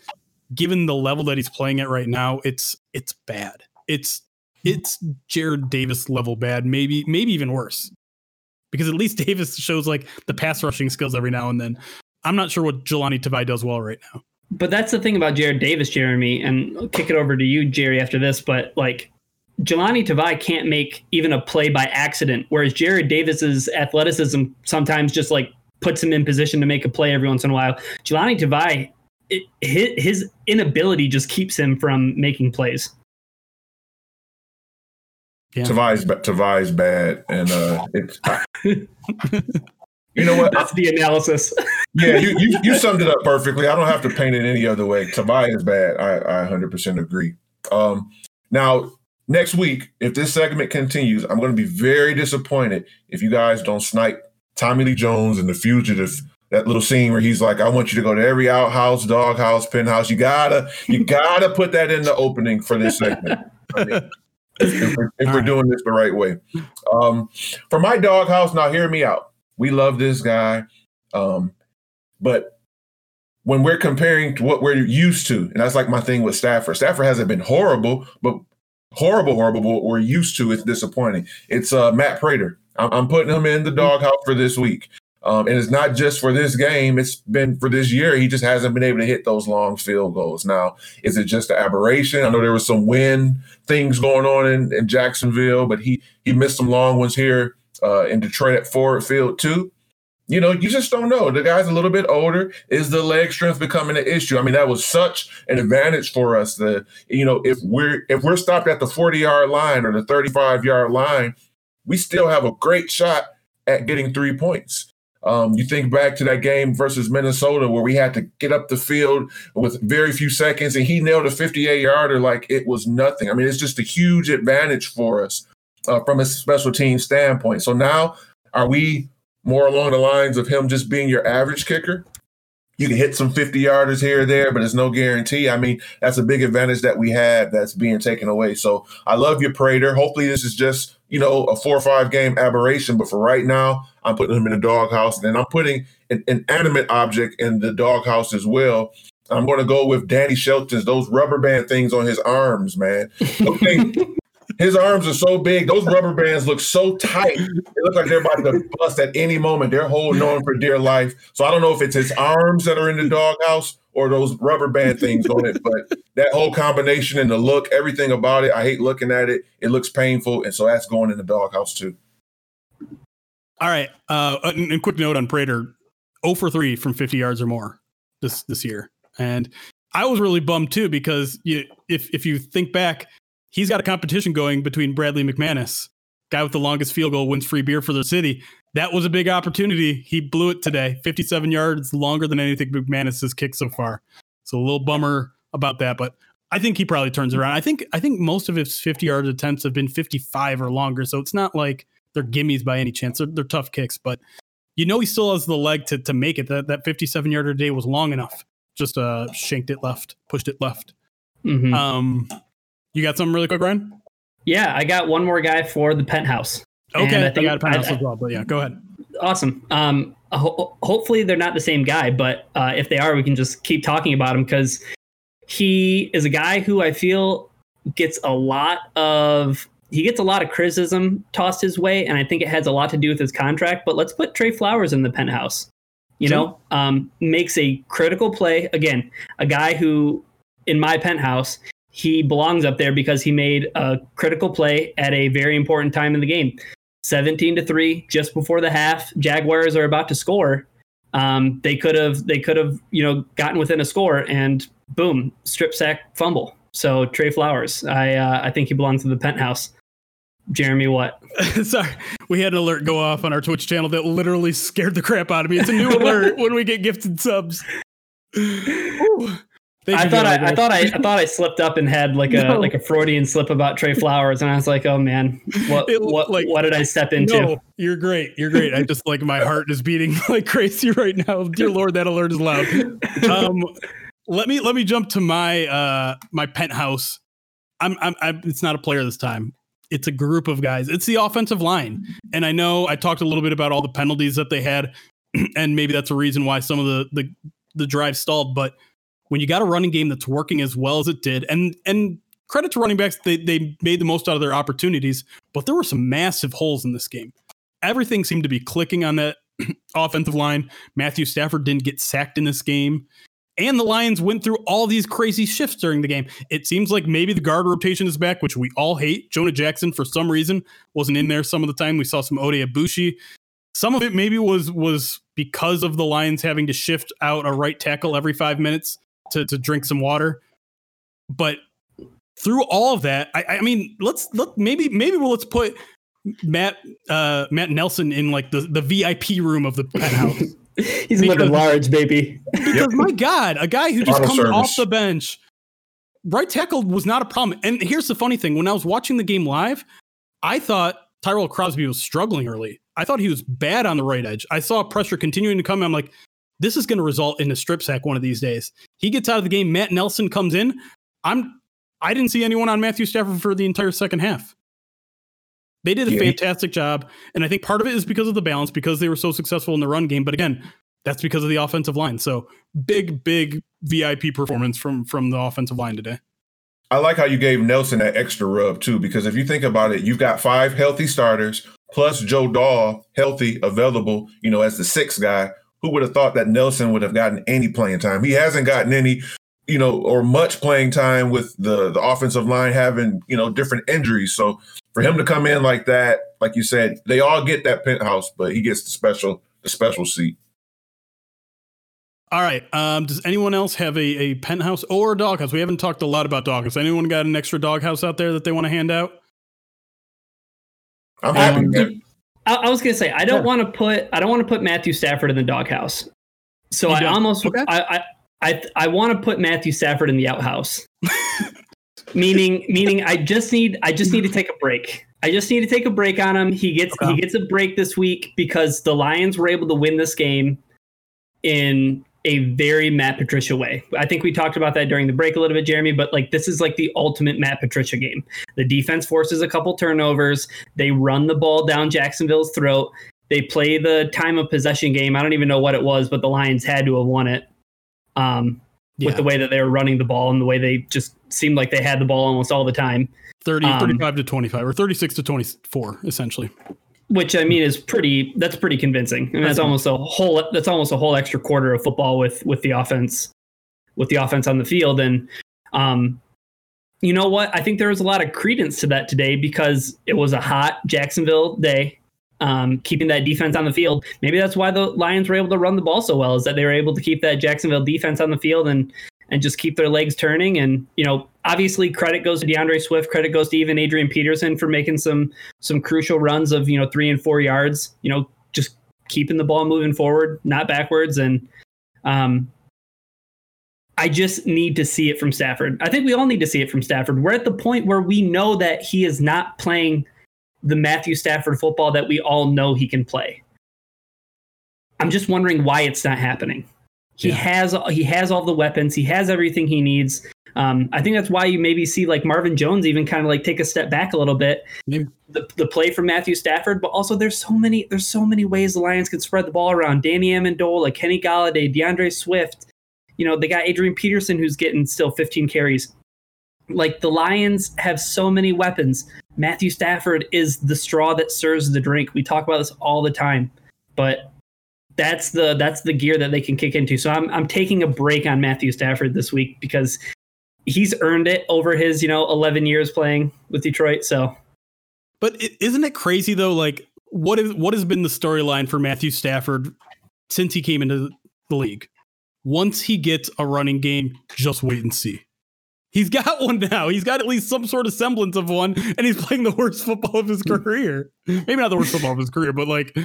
given the level that he's playing at right now, it's it's bad. It's it's Jarrad Davis level bad, maybe maybe even worse. Because at least Davis shows like the pass rushing skills every now and then. I'm not sure what Jahlani Tavai does well right now. But that's the thing about Jarrad Davis, Jeremy, and I'll kick it over to you, Jerry, after this. But like Jahlani Tavai can't make even a play by accident, whereas Jarrad Davis's athleticism sometimes just like puts him in position to make a play every once in a while. Jahlani Tavai, it, his, his inability just keeps him from making plays. Yeah. Tavai's, Tavai's bad, and uh, it's. you know what? That's the analysis. yeah, you, you you summed it up perfectly. I don't have to paint it any other way. Tavai is bad. I, I 100% agree. Um, now, next week, if this segment continues, I'm going to be very disappointed if you guys don't snipe Tommy Lee Jones and the fugitive. That little scene where he's like, "I want you to go to every outhouse, doghouse, penthouse. You gotta, you gotta put that in the opening for this segment." I mean, if, we're, if we're doing this the right way. Um, for my doghouse, now hear me out. We love this guy, um, but when we're comparing to what we're used to, and that's like my thing with Stafford. Stafford hasn't been horrible, but horrible, horrible, what we're used to. is disappointing. It's uh, Matt Prater. I'm, I'm putting him in the doghouse for this week. Um, and it's not just for this game, it's been for this year. He just hasn't been able to hit those long field goals. Now, is it just an aberration? I know there was some wind things going on in, in Jacksonville, but he he missed some long ones here uh, in Detroit at Ford Field too. You know, you just don't know. The guy's a little bit older. Is the leg strength becoming an issue? I mean, that was such an advantage for us that, you know, if we're if we're stopped at the 40 yard line or the 35 yard line, we still have a great shot at getting three points. Um, you think back to that game versus Minnesota where we had to get up the field with very few seconds and he nailed a 58 yarder like it was nothing. I mean, it's just a huge advantage for us uh, from a special team standpoint. So now, are we more along the lines of him just being your average kicker. You can hit some 50 yarders here or there, but it's no guarantee. I mean, that's a big advantage that we have that's being taken away. So I love your Prater. Hopefully, this is just, you know, a four or five game aberration. But for right now, I'm putting him in the doghouse and I'm putting an inanimate object in the doghouse as well. I'm going to go with Danny Shelton's those rubber band things on his arms, man. Okay. his arms are so big; those rubber bands look so tight. They look like they're about to bust at any moment. They're holding on for dear life. So I don't know if it's his arms that are in the doghouse or those rubber band things on it, but that whole combination and the look, everything about it, I hate looking at it. It looks painful, and so that's going in the doghouse too. All right. Uh, and quick note on Prater: 0 for 3 from 50 yards or more this this year, and I was really bummed too because you, if if you think back, he's got a competition going between Brandon McManus guy with the longest field goal wins free beer for the city. That was a big opportunity. He blew it today. 57 yards, longer than anything McManus has kicked so far. So a little bummer about that, but I think he probably turns around. I think I think most of his 50 yard attempts have been 55 or longer. So it's not like they're gimmies by any chance. They're, they're tough kicks, but you know he still has the leg to to make it. That that 57 yarder day was long enough. Just uh shanked it left, pushed it left. Mhm. Um, you got something really quick, Ryan? yeah, I got one more guy for the penthouse. And Okay, I I, think- got a penthouse I- as well, but yeah, go ahead. Awesome. Um, ho- hopefully they're not the same guy, but uh, if they are, we can just keep talking about him because he is a guy who I feel gets a lot of he gets a lot of criticism tossed his way, and I think it has a lot to do with his contract. But let's put Trey Flowers in the penthouse. You Sure. know, um, makes a critical play again. A guy who, in my penthouse, he belongs up there because he made a critical play at a very important time in the game. 17 to 3 just before the half jaguars are about to score um, they could have they could have you know gotten within a score and boom strip sack fumble so trey flowers i uh, i think he belongs in the penthouse jeremy what Sorry, we had an alert go off on our Twitch channel that literally scared the crap out of me. It's a new alert when we get gifted subs. Ooh. Thank I thought I. I thought I, I thought I slipped up and had like a No. like a Freudian slip about Trey Flowers, and I was like, oh man, what It what like- what did I step into? No, you're great. You're great. I just like my heart is beating like crazy right now. Dear Lord, that alert is loud. Um, let me let me jump to my uh my penthouse. I'm I'm, I'm it's not a player this time. It's a group of guys. It's the offensive line. And I know I talked a little bit about all the penalties that they had, and maybe that's a reason why some of the the the drive stalled. But when you got a running game that's working as well as it did, and and credit to running backs, they they made the most out of their opportunities. But there were some massive holes in this game. Everything seemed to be clicking on that offensive line. Matthew Stafford didn't get sacked in this game. And the Lions went through all these crazy shifts during the game. It seems like maybe the guard rotation is back, which we all hate. Jonah Jackson, for some reason, wasn't in there some of the time. We saw some Oday Aboushi. Some of it maybe was was because of the Lions having to shift out a right tackle every five minutes to, to drink some water. But through all of that, I, I mean, let's look. Maybe maybe we'll let's put Matt uh, Matt Nelson in like the, the VIP room of the penthouse. He's living large, baby. Because my God, a guy who just Auto comes service. off the bench, right tackle was not a problem. And here's the funny thing: when I was watching the game live, I thought Tyrell Crosby was struggling early. I thought he was bad on the right edge. I saw pressure continuing to come. I'm like, this is going to result in a strip sack one of these days. He gets out of the game. Matt Nelson comes in. I'm. I didn't see anyone on Matthew Stafford for the entire second half. They did a fantastic job, and I think part of it is because of the balance, because they were so successful in the run game. But again, that's because of the offensive line. So big, big VIP performance from from the offensive line today. I like how you gave Nelson that extra rub too, because if you think about it, you've got five healthy starters plus Joe Dahl healthy, available, you know, as the sixth guy. Who would have thought that Nelson would have gotten any playing time? He hasn't gotten any, you know, or much playing time with the the offensive line having, you know, different injuries. So for him to come in like that, like you said, they all get that penthouse, but he gets the special the special seat. All right. Um, does anyone else have a, a penthouse or a doghouse? We haven't talked a lot about doghouse. Anyone got an extra doghouse out there that they want to hand out? I'm happy. Um, man. I, I was gonna say I don't Sure. want to put I don't want to put Matthew Stafford in the doghouse. So You I don't? almost Okay. I I I, I want to put Matthew Stafford in the outhouse. meaning meaning I just need I just need to take a break. I just need to take a break on him. He gets Okay. he gets a break this week because the Lions were able to win this game in a very Matt Patricia way. I think we talked about that during the break a little bit, Jeremy, but like this is like the ultimate Matt Patricia game. The defense forces a couple turnovers. They run the ball down Jacksonville's throat. They play the time of possession game. I don't even know what it was, but the Lions had to have won it. Um, with the way that they were running the ball and the way they just seemed like they had the ball almost all the time. 30, Um, 35 to 25 or 36 to 24, essentially. Which I mean is pretty. That's pretty convincing. I mean, that's almost a whole. That's almost a whole extra quarter of football with with the offense, with the offense on the field. And um, you know what? I think there was a lot of credence to that today because it was a hot Jacksonville day. Um, keeping that defense on the field. Maybe that's why the Lions were able to run the ball so well. Is that they were able to keep that Jacksonville defense on the field and and just keep their legs turning. And you know, obviously, credit goes to D'Andre Swift. Credit goes to even Adrian Peterson for making some some crucial runs of you know three and four yards. You know, just keeping the ball moving forward, not backwards. And um, I just need to see it from Stafford. I think we all need to see it from Stafford. We're at the point where we know that he is not playing the Matthew Stafford football that we all know he can play. I'm just wondering why it's not happening. He yeah. has he has all the weapons. He has everything he needs. Um, I think that's why you maybe see like Marvin Jones even kind of like take a step back a little bit. The, the play from Matthew Stafford, but also there's so many there's so many ways the Lions can spread the ball around. Danny Amendola, Kenny Golladay, D'Andre Swift. You know they got Adrian Peterson who's getting still 15 carries. Like the Lions have so many weapons. Matthew Stafford is the straw that serves the drink. We talk about this all the time, but that's the that's the gear that they can kick into. So I'm I'm taking a break on Matthew Stafford this week because he's earned it over his you know 11 years playing with Detroit. So, but isn't it crazy though? Like what is what has been the storyline for Matthew Stafford since he came into the league? Once he gets a running game, just wait and see. He's got one now. He's got at least some sort of semblance of one, and he's playing the worst football of his hmm. career. Maybe not the worst football of his career, but like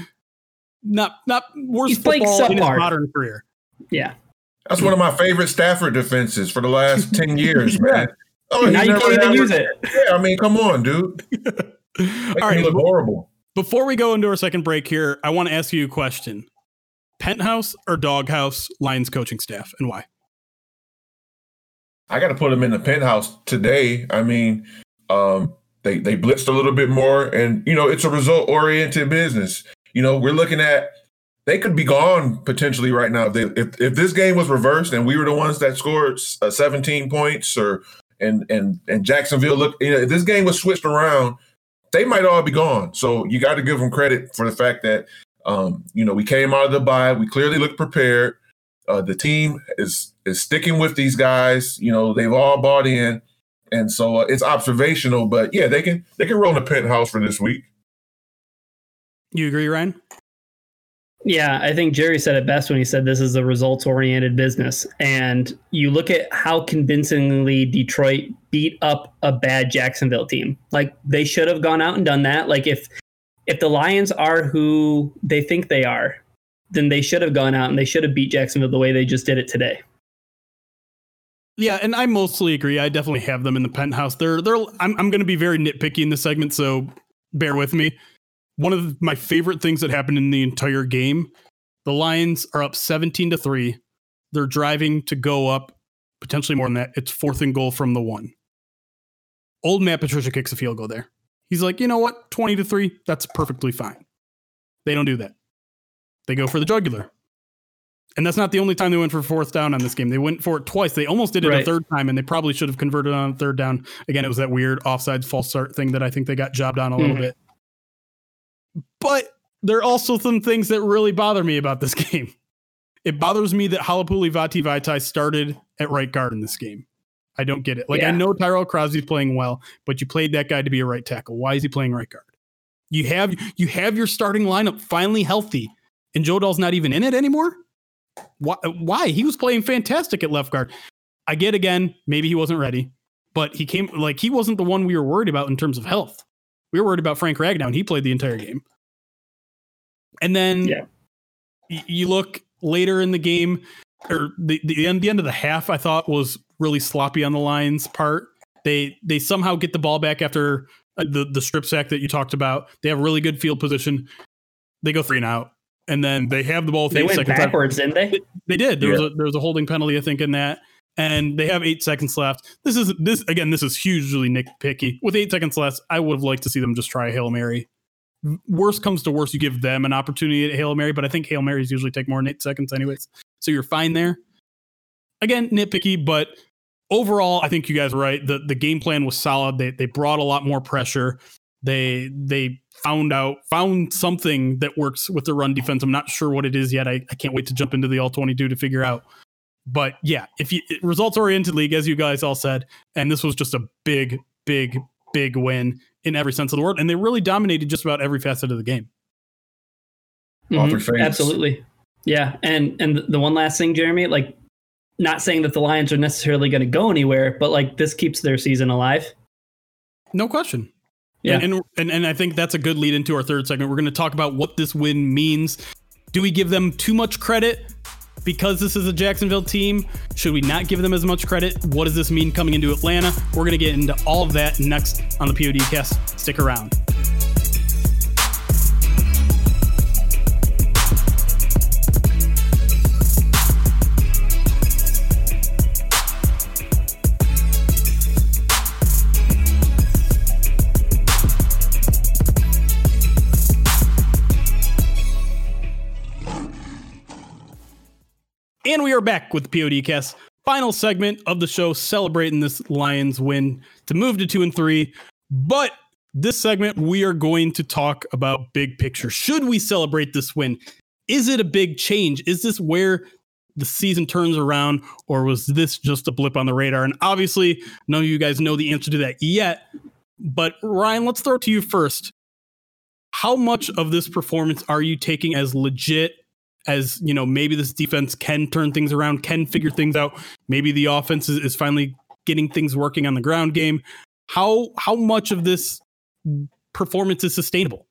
not not worst he's football in his modern career. Yeah, that's one of my favorite Stafford defenses for the last ten years, yeah. man. Oh, now you can't even use it. Yeah, I mean, come on, dude. All right, look horrible. Before we go into our second break here, I want to ask you a question: Penthouse or Doghouse Lions coaching staff, and why? I got to put them in the penthouse today. I mean, um, they they blitzed a little bit more, and you know it's a result oriented business. You know, we're looking at they could be gone potentially right now. If they, if, if this game was reversed and we were the ones that scored uh, 17 points or and and and Jacksonville look you know if this game was switched around they might all be gone. So you got to give them credit for the fact that um, you know we came out of the bye. We clearly looked prepared. Uh, the team is is sticking with these guys. You know they've all bought in. And so uh, it's observational but yeah they can they can roll in the penthouse for this week you agree, Ryan? Yeah, I think Jerry said it best when he said this is a results oriented business. And you look at how convincingly Detroit beat up a bad Jacksonville team. Like they should have gone out and done that. Like if if the Lions are who they think they are, then they should have gone out and they should have beat Jacksonville the way they just did it today. Yeah, and I mostly agree. I definitely have them in the penthouse. They're they're I'm I'm going to be very nitpicky in this segment, so bear with me one of my favorite things that happened in the entire game. The Lions are up 17 to 3. They're driving to go up potentially more than that. It's fourth and goal from the one. Old Matt Patricia kicks a field goal there. He's like, you know what? 20 to 3, that's perfectly fine. They don't do that. They go for the jugular. And that's not the only time they went for fourth down on this game. They went for it twice. They almost did it right. a third time, and they probably should have converted on third down. Again, it was that weird offside false start thing that I think they got jobbed on a mm-hmm. little bit. But there are also some things that really bother me about this game. It bothers me that Halapoulivaati Vaitai started at right guard in this game. I don't get it. Like yeah. I know Tyrell Crosby's playing well, but you played that guy to be a right tackle. Why is he playing right guard? You have you have your starting lineup finally healthy, and Joe Dahl's not even in it anymore. Why? Why? He was playing fantastic at left guard. I get again, maybe he wasn't ready, but he came like he wasn't the one we were worried about in terms of health. We were worried about Frank Ragnow, and he played the entire game. And then yeah. y- you look later in the game, or the, the end, the end of the half, I thought was really sloppy on the Lions' part. They they somehow get the ball back after uh, the the strip sack that you talked about. They have really good field position. They go three and out, and then they have the ball. They went backwards, didn't they? they? They, did. There yeah. was a there was a holding penalty, I think, in that. And they have eight seconds left. This is this again. This is hugely nitpicky. With eight seconds left, I would have liked to see them just try a hail mary worst comes to worst, you give them an opportunity at Hail Mary, but I think Hail Marys usually take more than eight seconds, anyways. So you're fine there. Again, nitpicky, but overall, I think you guys are right. The the game plan was solid. They they brought a lot more pressure. They they found out found something that works with the run defense. I'm not sure what it is yet. I, I can't wait to jump into the all 22 to figure out. But yeah, if you results oriented league, as you guys all said, and this was just a big, big, big win in every sense of the word, and they really dominated just about every facet of the game. Mm-hmm. Absolutely, yeah. And and the one last thing, Jeremy, like not saying that the Lions are necessarily going to go anywhere, but like this keeps their season alive. No question. Yeah. And, and and and I think that's a good lead into our third segment. We're going to talk about what this win means. Do we give them too much credit because this is a Jacksonville team? Should we not give them as much credit? What does this mean coming into Atlanta? We're going to get into all of that next on the PODcast. Stick around. And we are back with the PODcast. Final segment of the show celebrating this Lions win to move to two and three. But this segment, we are going to talk about big picture. Should we celebrate this win? Is it a big change? Is this where the season turns around, or was this just a blip on the radar? And obviously, none of you guys know the answer to that yet. But Ryan, let's throw it to you first. How much of this performance are you taking as legit as you know maybe this defense can turn things around can figure things out maybe the offense is, is finally getting things working on the ground game how how much of this performance is sustainable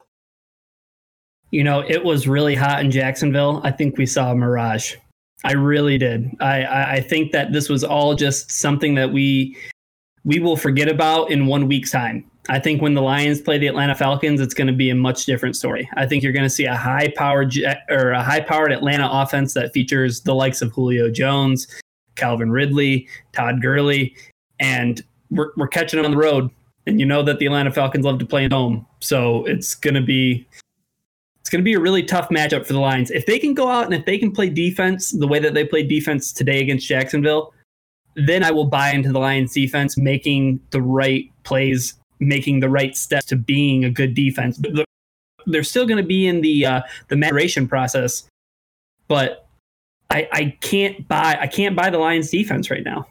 You know, it was really hot in Jacksonville. I think we saw a mirage. I really did. I, I, I think that this was all just something that we we will forget about in one week's time. I think when the Lions play the Atlanta Falcons, it's going to be a much different story. I think you're going to see a high powered or a high powered Atlanta offense that features the likes of Julio Jones, Calvin Ridley, Todd Gurley, and we're we're catching them on the road. And you know that the Atlanta Falcons love to play at home, so it's going to be it's going to be a really tough matchup for the Lions. If they can go out and if they can play defense the way that they played defense today against Jacksonville, then I will buy into the Lions defense making the right plays, making the right steps to being a good defense. But they're still going to be in the uh, the maturation process, but I, I can't buy I can't buy the Lions defense right now.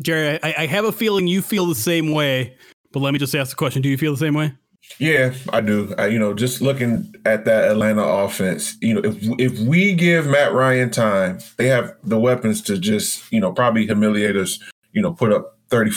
jerry I, I have a feeling you feel the same way but let me just ask the question do you feel the same way Yeah, I do. I, you know, just looking at that Atlanta offense, you know, if if we give Matt Ryan time, they have the weapons to just, you know, probably humiliate us. You know, put up thirty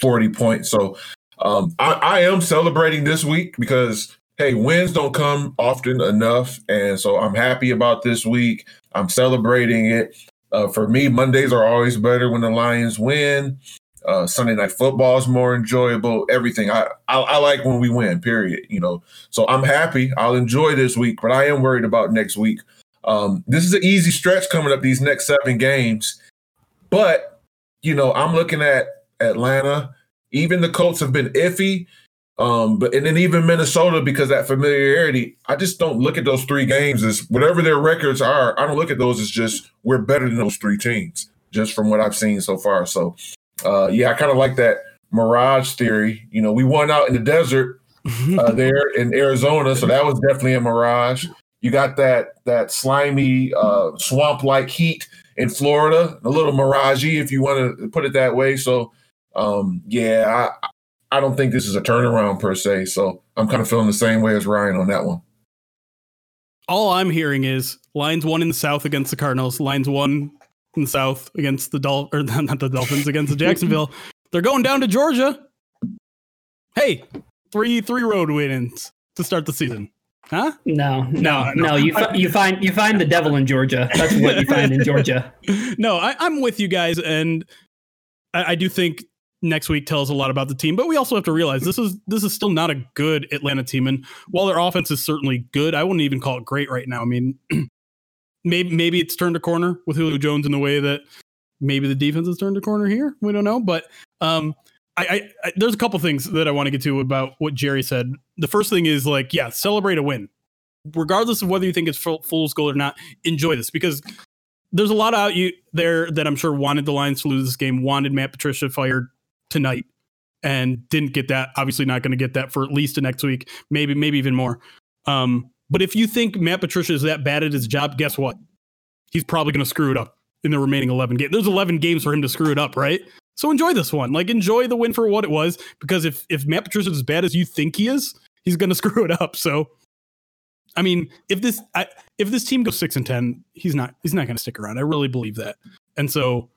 five or forty points. So, um, I, I am celebrating this week because hey, wins don't come often enough, and so I'm happy about this week. I'm celebrating it. Uh, for me, Mondays are always better when the Lions win. Uh, Sunday night football is more enjoyable. Everything I, I I like when we win. Period. You know, so I'm happy. I'll enjoy this week, but I am worried about next week. Um, this is an easy stretch coming up these next seven games, but you know I'm looking at Atlanta. Even the Colts have been iffy, um, but and then even Minnesota because that familiarity. I just don't look at those three games as whatever their records are. I don't look at those as just we're better than those three teams just from what I've seen so far. So uh, yeah, I kind of like that mirage theory. You know, we won out in the desert uh, there in Arizona, so that was definitely a mirage. You got that that slimy uh, swamp like heat in Florida, a little miragey if you want to put it that way. So um, yeah, I I don't think this is a turnaround per se. So I'm kind of feeling the same way as Ryan on that one. all i'm hearing is lines one in the south against the cardinals lines one in the south against the Dol or not the dolphins against the jacksonville they're going down to georgia hey three three road wins to start the season huh No, no, No, no. no. You fi- you find you find the devil in Georgia. That's what you find in Georgia. no, I, I'm with you guys, and I, I do think next week tells a lot about the team. But we also have to realize this is this is still not a good Atlanta team, and while their offense is certainly good, I wouldn't even call it great right now. I mean, maybe maybe it's turned a corner with Julio Jones in the way that maybe the defense has turned a corner here. We don't know, but um, I, I, I there's a couple things that I want to get to about what Jerry said. The first thing is like, yeah, celebrate a win, regardless of whether you think it's full, fool's gold or not. Enjoy this because there's a lot out you there that I'm sure wanted the Lions to lose this game, wanted Matt Patricia fired tonight, and didn't get that. Obviously, not going to get that for at least the next week, maybe maybe even more. Um, but if you think Matt Patricia is that bad at his job, guess what? He's probably going to screw it up in the remaining 11 games. There's 11 games for him to screw it up, right? So enjoy this one. Like enjoy the win for what it was, because if if Matt Patricia is as bad as you think he is, he's going to screw it up. So I mean, if this I, if this team goes six and ten, he's not he's not going to stick around. I really believe that, and so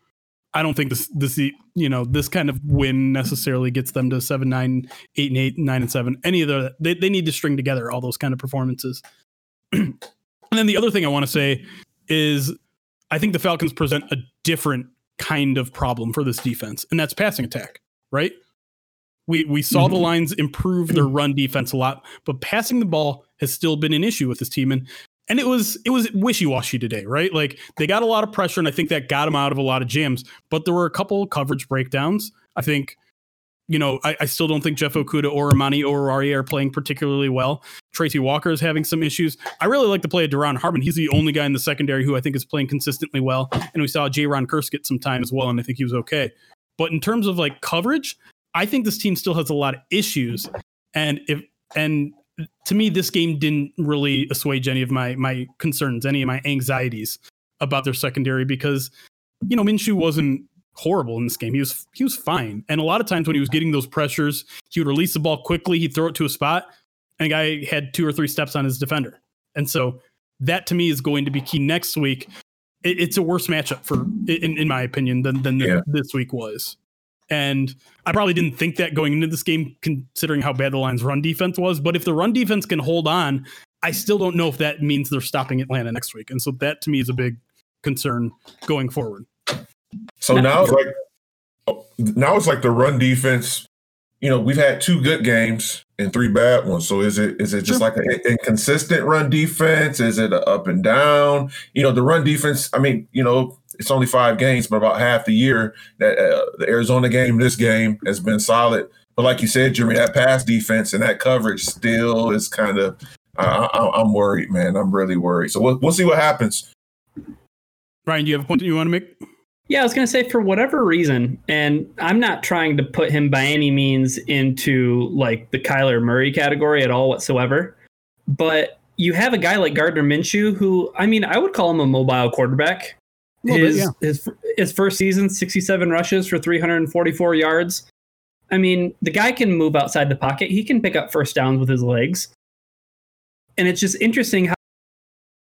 I don't think this this you know this kind of win necessarily gets them to seven nine eight and eight nine and seven. Any of the they they need to string together all those kind of performances. and then the other thing I want to say is I think the Falcons present a different kind of problem for this defense, and that's passing attack. Right? We we saw mm-hmm. the lines improve their run defense a lot, but passing the ball has still been an issue with this team. And and it was it was wishy-washy today, right? Like they got a lot of pressure, and I think that got them out of a lot of jams. But there were a couple coverage breakdowns. I think, you know, I, I still don't think Jeff Okudah or Amani Oruwariye are playing particularly well. Tracy Walker is having some issues. I really like the play of Duron Harmon. He's the only guy in the secondary who I think is playing consistently well. And we saw Jayron Kearse get some time as well, and I think he was okay. But in terms of like coverage, I think this team still has a lot of issues. And if and to me, this game didn't really assuage any of my my concerns, any of my anxieties about their secondary because you know Minshew wasn't horrible in this game. He was he was fine, and a lot of times when he was getting those pressures, he would release the ball quickly, he'd throw it to a spot, and a guy had two or three steps on his defender, and so that to me is going to be key next week. It, it's a worse matchup for, in, in my opinion, than than yeah. this week was. And I probably didn't think that going into this game, considering how bad the Lions' run defense was. But if the run defense can hold on, I still don't know if that means they're stopping Atlanta next week. And so that to me is a big concern going forward. So now it's like oh, now it's like the run defense. You know, we've had two good games and three bad ones. So is it is it just sure. like an inconsistent run defense? Is it up and down? You know, the run defense. I mean, you know, it's only five games, but about half the year that uh, the Arizona game, this game has been solid. But like you said, Jeremy, that pass defense and that coverage still is kind of. I, am worried, man. I'm really worried. So we'll, we'll see what happens. Ryan, do you have a point that you want to make? Yeah, I was going to say for whatever reason, and I'm not trying to put him by any means into like the Kyler Murray category at all whatsoever, but you have a guy like Gardner Minshew, who I mean, I would call him a mobile quarterback. His, bit, yeah. his his first season, 67 rushes for 344 yards. I mean, the guy can move outside the pocket. He can pick up first downs with his legs. And it's just interesting how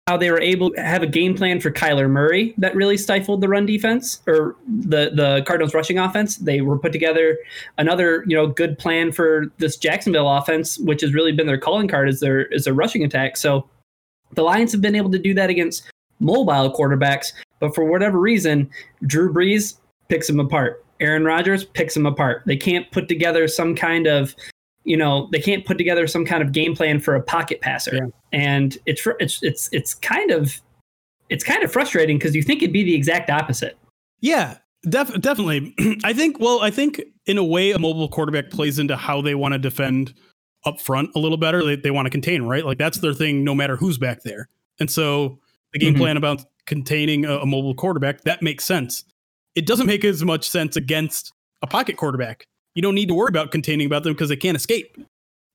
how they were able to have a game plan for Kyler Murray that really stifled the run defense or the the Cardinals rushing offense. They were put together another, you know, good plan for this Jacksonville offense, which has really been their calling card is their is their rushing attack. So the Lions have been able to do that against mobile quarterbacks but for whatever reason, Drew Brees picks them apart. Aaron Rodgers picks them apart. They can't put together some kind of, you know, they can't put together some kind of game plan for a pocket passer. Yeah. And it's it's it's it's kind of it's kind of frustrating because you think it'd be the exact opposite. Yeah, def- definitely. I think. Well, I think in a way, a mobile quarterback plays into how they want to defend up front a little better. They, they want to contain, right? Like that's their thing, no matter who's back there. And so the game mm-hmm. plan about containing a, a mobile quarterback, that makes sense. It doesn't make as much sense against a pocket quarterback. You don't need to worry about containing about them because they can't escape.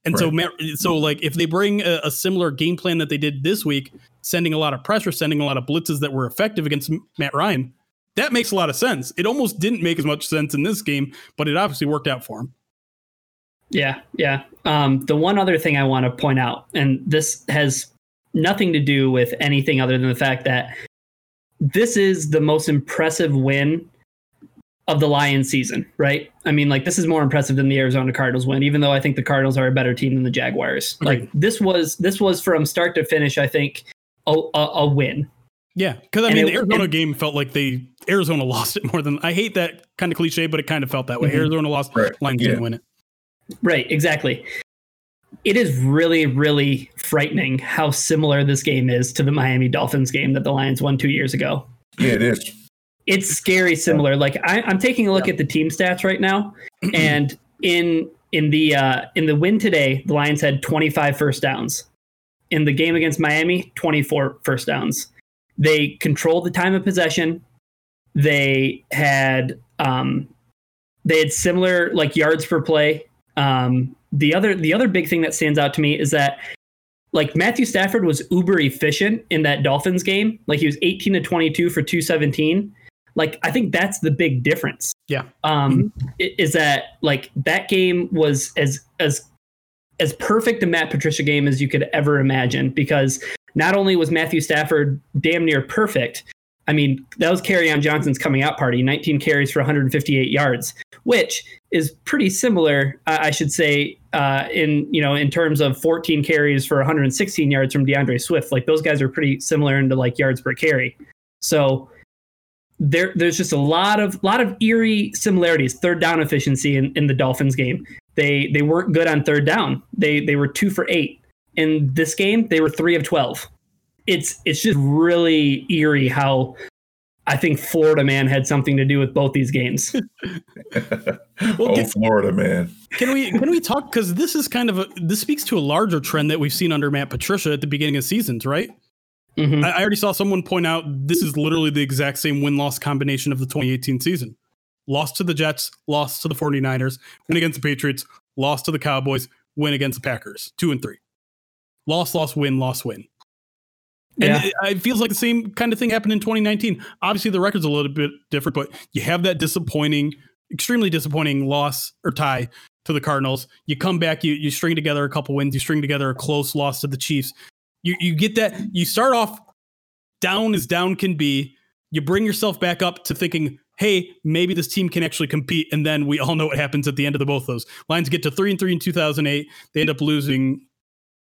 And right. so, so like if they bring a, a, similar game plan that they did this week, sending a lot of pressure, sending a lot of blitzes that were effective against Matt Ryan, that makes a lot of sense. It almost didn't make as much sense in this game, but it obviously worked out for him. Yeah, yeah. Um, the one other thing I want to point out, and this has nothing to do with anything other than the fact that this is the most impressive win of the Lions season, right? I mean, like this is more impressive than the Arizona Cardinals win, even though I think the Cardinals are a better team than the Jaguars. Like this was this was from start to finish, I think, a, a, a win. Yeah, because I and mean, it, the Arizona and, game felt like they Arizona lost it more than I hate that kind of cliche, but it kind of felt that way. Mm-hmm. Arizona lost, right. Lions yeah. didn't win it. Right, exactly it is really, really frightening how similar this game is to the Miami Dolphins game that the Lions won two years ago. Yeah, it is. It's scary similar. Like I, am taking a look yeah. at the team stats right now, and in in the uh, in the win today, the Lions had 25 first downs. In the game against Miami, 24 first downs. They controlled the time of possession. They had um, they had similar like yards per play. Um, the other the other big thing that stands out to me is that like Matthew Stafford was uber efficient in that Dolphins game. Like he was 18 to 22 for 217. Like I think that's the big difference. Yeah. Um mm-hmm. is that like that game was as as as perfect a Matt Patricia game as you could ever imagine because not only was Matthew Stafford damn near perfect, I mean, that was Kerryon Johnson's coming out party, 19 carries for 158 yards, which is pretty similar, uh, I should say, uh, in you know in terms of 14 carries for 116 yards from D'Andre Swift. Like those guys are pretty similar into like yards per carry. So there, there's just a lot of lot of eerie similarities. Third down efficiency in, in the Dolphins game. They they weren't good on third down. They they were two for eight. In this game, they were three of 12 it's it's just really eerie how I think Florida man had something to do with both these games. well, oh, can, Florida man. Can we can we talk because this is kind of a this speaks to a larger trend that we've seen under Matt Patricia at the beginning of seasons, right? Mm-hmm. I, I already saw someone point out this is literally the exact same win loss combination of the 2018 season. Lost to the Jets, lost to the 49ers, win against the Patriots, lost to the Cowboys, win against the Packers. Two and three. Loss, loss, win, loss, win. And yeah. it, it, feels like the same kind of thing happened in 2019. Obviously, the record's a little bit different, but you have that disappointing, extremely disappointing loss or tie to the Cardinals. You come back, you you string together a couple wins, you string together a close loss to the Chiefs. You you get that. You start off down as down can be. You bring yourself back up to thinking, hey, maybe this team can actually compete. And then we all know what happens at the end of the both those. Lions get to three and three in 2008. They end up losing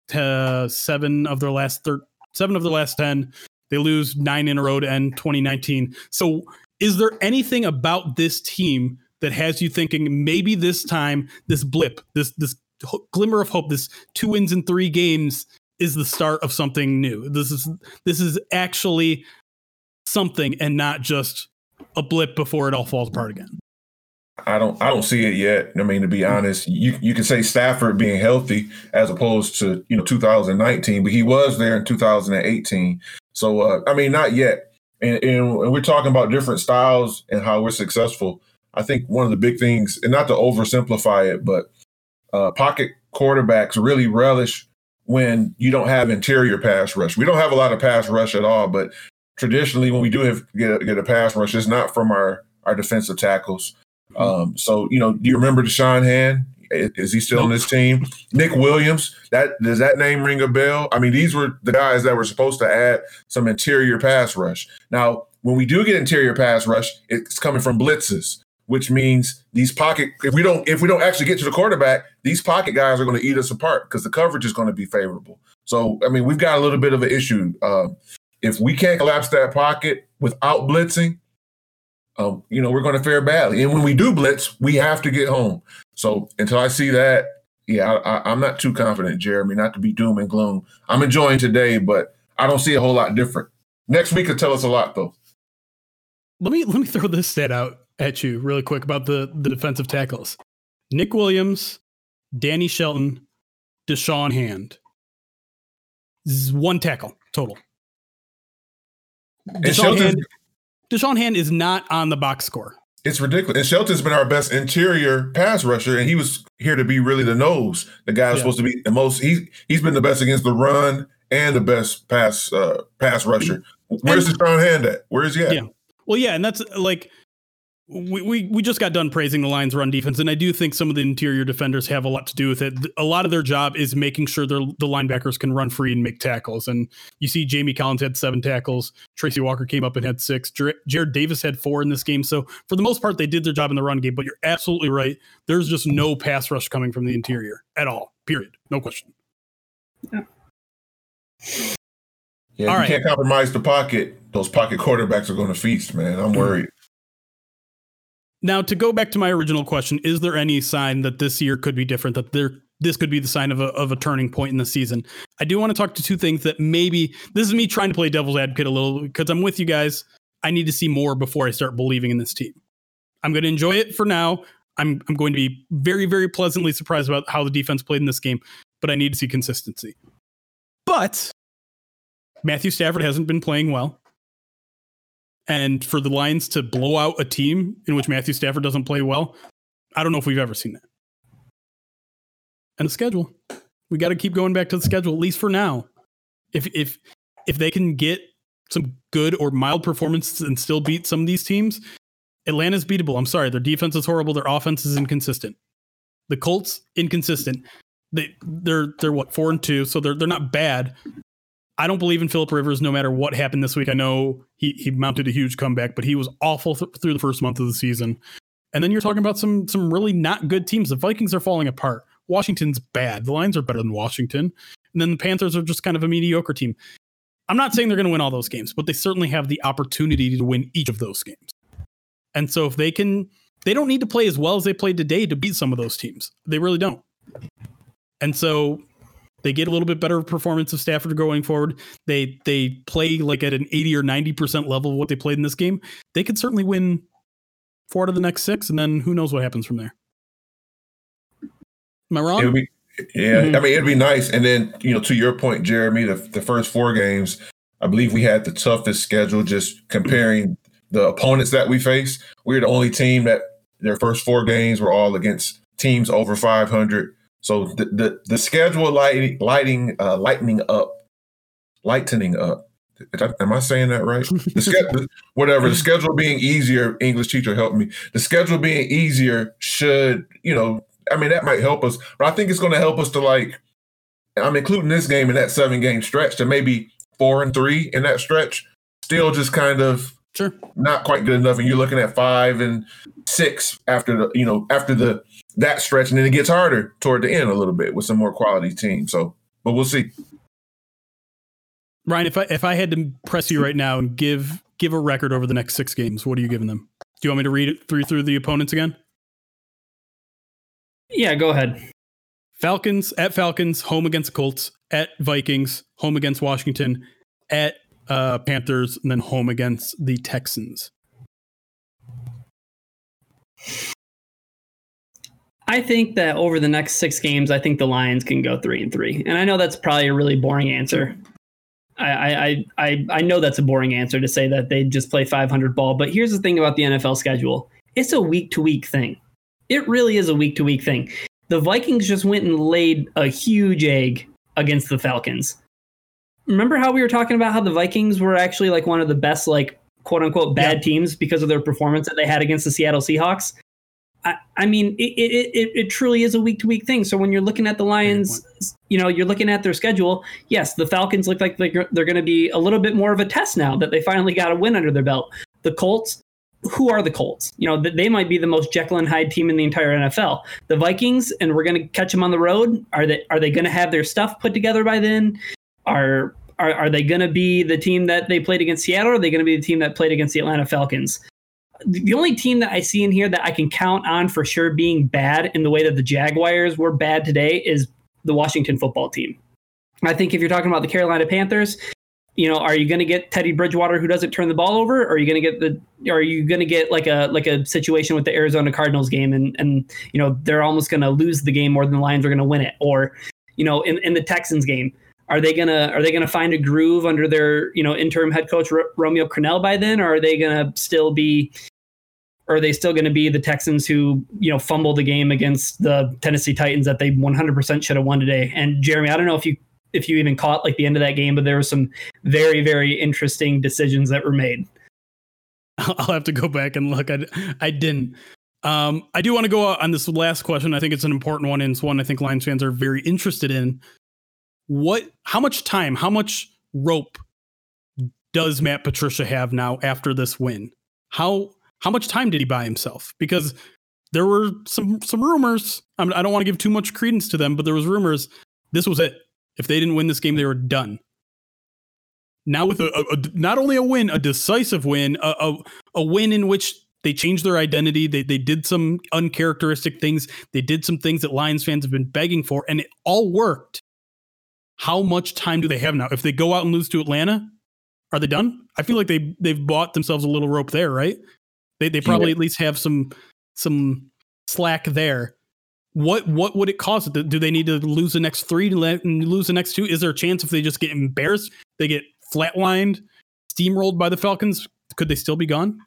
to seven of their last 13 seven of the last 10. They lose nine in a row to end 2019. So, is there anything about this team that has you thinking maybe this time, this blip, this this glimmer of hope, this two wins in three games is the start of something new? This is this is actually something and not just a blip before it all falls apart again. I don't I don't see it yet. I mean, to be honest, you you can say Stafford being healthy as opposed to you know 2019, but he was there in 2018. So uh, I mean, not yet. And, and we're talking about different styles and how we're successful. I think one of the big things, and not to oversimplify it, but uh, pocket quarterbacks really relish when you don't have interior pass rush. We don't have a lot of pass rush at all, but traditionally, when we do have get a, get a pass rush, it's not from our our defensive tackles. Um, so you know, do you remember Da'Shawn Hand? Is he still on this team? Nick Williams. That does that name ring a bell? I mean, these were the guys that were supposed to add some interior pass rush. Now, when we do get interior pass rush, it's coming from blitzes, which means these pocket. If we don't, if we don't actually get to the quarterback, these pocket guys are going to eat us apart because the coverage is going to be favorable. So, I mean, we've got a little bit of an issue. Uh, if we can't collapse that pocket without blitzing, um, you know, we're going to fare badly. And when we do blitz, we have to get home. So until I see that, yeah, I, am not too confident, Jeremy, not to be doom and gloom. I'm enjoying today, but I don't see a whole lot different. Next week could tell us a lot, though. Let me let me throw this stat out at you really quick about the the defensive tackles. Nick Williams, Danny Shelton, Da'Shawn Hand. One tackle total. Da'Shawn Hand, Da'Shawn Hand is not on the box score. It's ridiculous. And Shelton's been our best interior pass rusher, and he was here to be really the nose. The guy was yeah. supposed to be the most. He's he's been the best against the run and the best pass uh, pass rusher. Where's and, Da'Shawn Hand at? Where is he at? Yeah. Well, yeah, and that's like we, we we just got done praising the Lions' run defense, and I do think some of the interior defenders have a lot to do with it. A lot of their job is making sure the linebackers can run free and make tackles. And you see, Jamie Collins had seven tackles, Tracy Walker came up and had six, Jar- Jarrad Davis had four in this game. So for the most part, they did their job in the run game. But you're absolutely right. There's just no pass rush coming from the interior at all. Period. No question. Yeah. Yeah, All you right. can't compromise the pocket. Those pocket quarterbacks are going to feast, man. I'm mm-hmm. worried. Now, to go back to my original question, is there any sign that this year could be different? That there this could be the sign of a of a turning point in the season. I do want to talk to two things that maybe this is me trying to play devil's advocate a little because I'm with you guys. I need to see more before I start believing in this team. I'm going to enjoy it for now. I'm I'm going to be very very pleasantly surprised about how the defense played in this game, but I need to see consistency. But Matthew Stafford hasn't been playing well. And for the Lions to blow out a team in which Matthew Stafford doesn't play well, I don't know if we've ever seen that. And the schedule. We got to keep going back to the schedule, at least for now. If if if they can get some good or mild performances and still beat some of these teams, Atlanta's beatable. I'm sorry, their defense is horrible, their offense is inconsistent. The Colts inconsistent. They they're they're what four and two, so they're they're not bad. I don't believe in Philip Rivers no matter what happened this week. I know he he mounted a huge comeback, but he was awful th- through the first month of the season. And then you're talking about some some really not good teams. The Vikings are falling apart. Washington's bad. The Lions are better than Washington. And then the Panthers are just kind of a mediocre team. I'm not saying they're going to win all those games, but they certainly have the opportunity to win each of those games. And so if they can, they don't need to play as well as they played today to beat some of those teams. They really don't. And so they get a little bit better performance of Stafford going forward. They they play like at an 80 or 90% level of what they played in this game. They could certainly win four out of the next six, and then who knows what happens from there. Am I wrong? Be, yeah, mm-hmm. I mean, it'd be nice. And then, you know, to your point, Jeremy, the, the first four games, I believe we had the toughest schedule just comparing the opponents that we face. We're the only team that their first four games were all against teams over 500. So the the, the schedule lighting lighting uh, lightening up, lightening up. Am I saying that right? The schedule, whatever the schedule being easier. English teacher help me. The schedule being easier should you know I mean, that might help us, but I think it's going to help us to like. I'm including this game in that seven game stretch to maybe four and three in that stretch. Still, just kind of sure not quite good enough, and you're looking at five and six after the you know after the that stretch, and then it gets harder toward the end a little bit with some more quality teams. So, but we'll see. Ryan, if I if I had to press you right now and give give a record over the next six games, what are you giving them? Do you want me to read it through through the opponents again? Yeah, go ahead. Falcons at Falcons, home against Colts, at Vikings, home against Washington, at uh, Panthers, and then home against the Texans. I think that over the next six games, I think the Lions can go three and three. And I know that's probably a really boring answer. I I I I know that's a boring answer to say that they just play 500 ball. But here's the thing about the NFL schedule: it's a week to week thing. It really is a week to week thing. The Vikings just went and laid a huge egg against the Falcons. Remember how we were talking about how the Vikings were actually like one of the best, like quote unquote, bad yeah. teams because of their performance that they had against the Seattle Seahawks? I, I mean, it, it, it, it truly is a week to week thing. So when you're looking at the Lions, you know, you're looking at their schedule. Yes, the Falcons look like they're, they're going to be a little bit more of a test now that they finally got a win under their belt. The Colts, who are the Colts? You know, they might be the most Jekyll and Hyde team in the entire NFL. The Vikings, and we're going to catch them on the road. Are they are they going to have their stuff put together by then? Are are, are they going to be the team that they played against Seattle? Or are they going to be the team that played against the Atlanta Falcons? The only team that I see in here that I can count on for sure being bad in the way that the Jaguars were bad today is the Washington football team. I think if you're talking about the Carolina Panthers, you know, are you going to get Teddy Bridgewater who doesn't turn the ball over? Or are you going to get the? Are you going to get like a like a situation with the Arizona Cardinals game and and you know they're almost going to lose the game more than the Lions are going to win it? Or you know, in in the Texans game, are they gonna are they gonna find a groove under their you know interim head coach R- Romeo Crennel by then, or are they gonna still be? Are they still going to be the Texans who, you know, fumbled the game against the Tennessee Titans that they 100% should have won today? And Jeremy, I don't know if you if you even caught like the end of that game, but there were some very very interesting decisions that were made. I'll have to go back and look. I I didn't. Um, I do want to go on this last question. I think it's an important one, and it's one I think Lions fans are very interested in. What? How much time? How much rope does Matt Patricia have now after this win? How how much time did he buy himself? Because there were some some rumors. I, mean, I don't want to give too much credence to them, but there was rumors this was it. If they didn't win this game, they were done. Now with a, a, a not only a win, a decisive win, a, a, a win in which they changed their identity. They they did some uncharacteristic things. They did some things that Lions fans have been begging for, and it all worked. How much time do they have now? If they go out and lose to Atlanta, are they done? I feel like they they've bought themselves a little rope there, right? They they probably yeah. at least have some some slack there what what would it cost? Do they need to lose the next three to lose the next two? Is there a chance if they just get embarrassed, they get flatlined, steamrolled by the Falcons? Could they still be gone?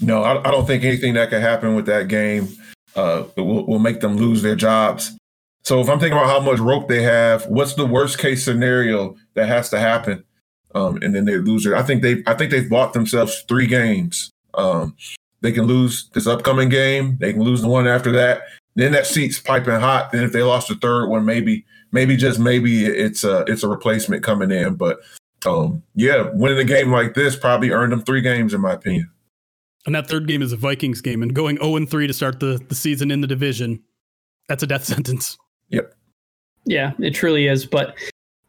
No, I, I don't think anything that could happen with that game uh, will, will make them lose their jobs. So if I'm thinking about how much rope they have, what's the worst case scenario that has to happen? Um, and then they lose it. I think they I think they've bought themselves three games. Um, they can lose this upcoming game. They can lose the one after that. then that seat's piping hot. Then if they lost the third one, maybe, maybe just maybe it's a it's a replacement coming in. But um, yeah, winning a game like this probably earned them three games, in my opinion. And that third game is a Vikings game, and going 0 and 3 to start the, the season in the division, that's a death sentence. Yep. Yeah, it truly is. But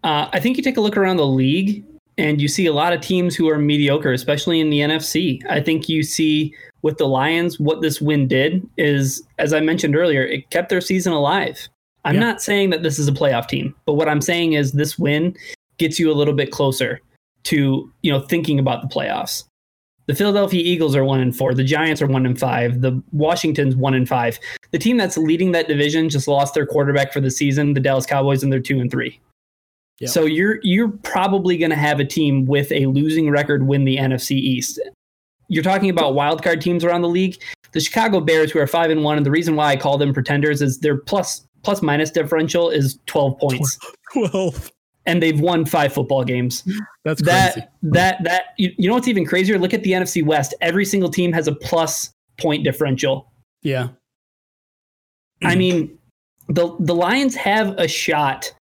uh, I think you take a look around the league and you see a lot of teams who are mediocre, especially in the NFC. I think you see with the Lions what this win did is, as I mentioned earlier, it kept their season alive. I'm Yeah. not saying that this is a playoff team, but what I'm saying is this win gets you a little bit closer to you know thinking about the playoffs. The Philadelphia Eagles are one and four. The Giants are one and five. The Washington's one and five. The team that's leading that division just lost their quarterback for the season. The Dallas Cowboys, and they're two and three. Yeah. So you're you're probably going to have a team with a losing record win the NFC East. You're talking about wild card teams around the league. The Chicago Bears, who are five and one, and the reason why I call them pretenders is their plus plus minus differential is twelve points, 12. And they've won five football games. That's that crazy. that that you, you know what's even crazier? Look at the NFC West. Every single team has a plus point differential. Yeah. I mean, the the Lions have a shot,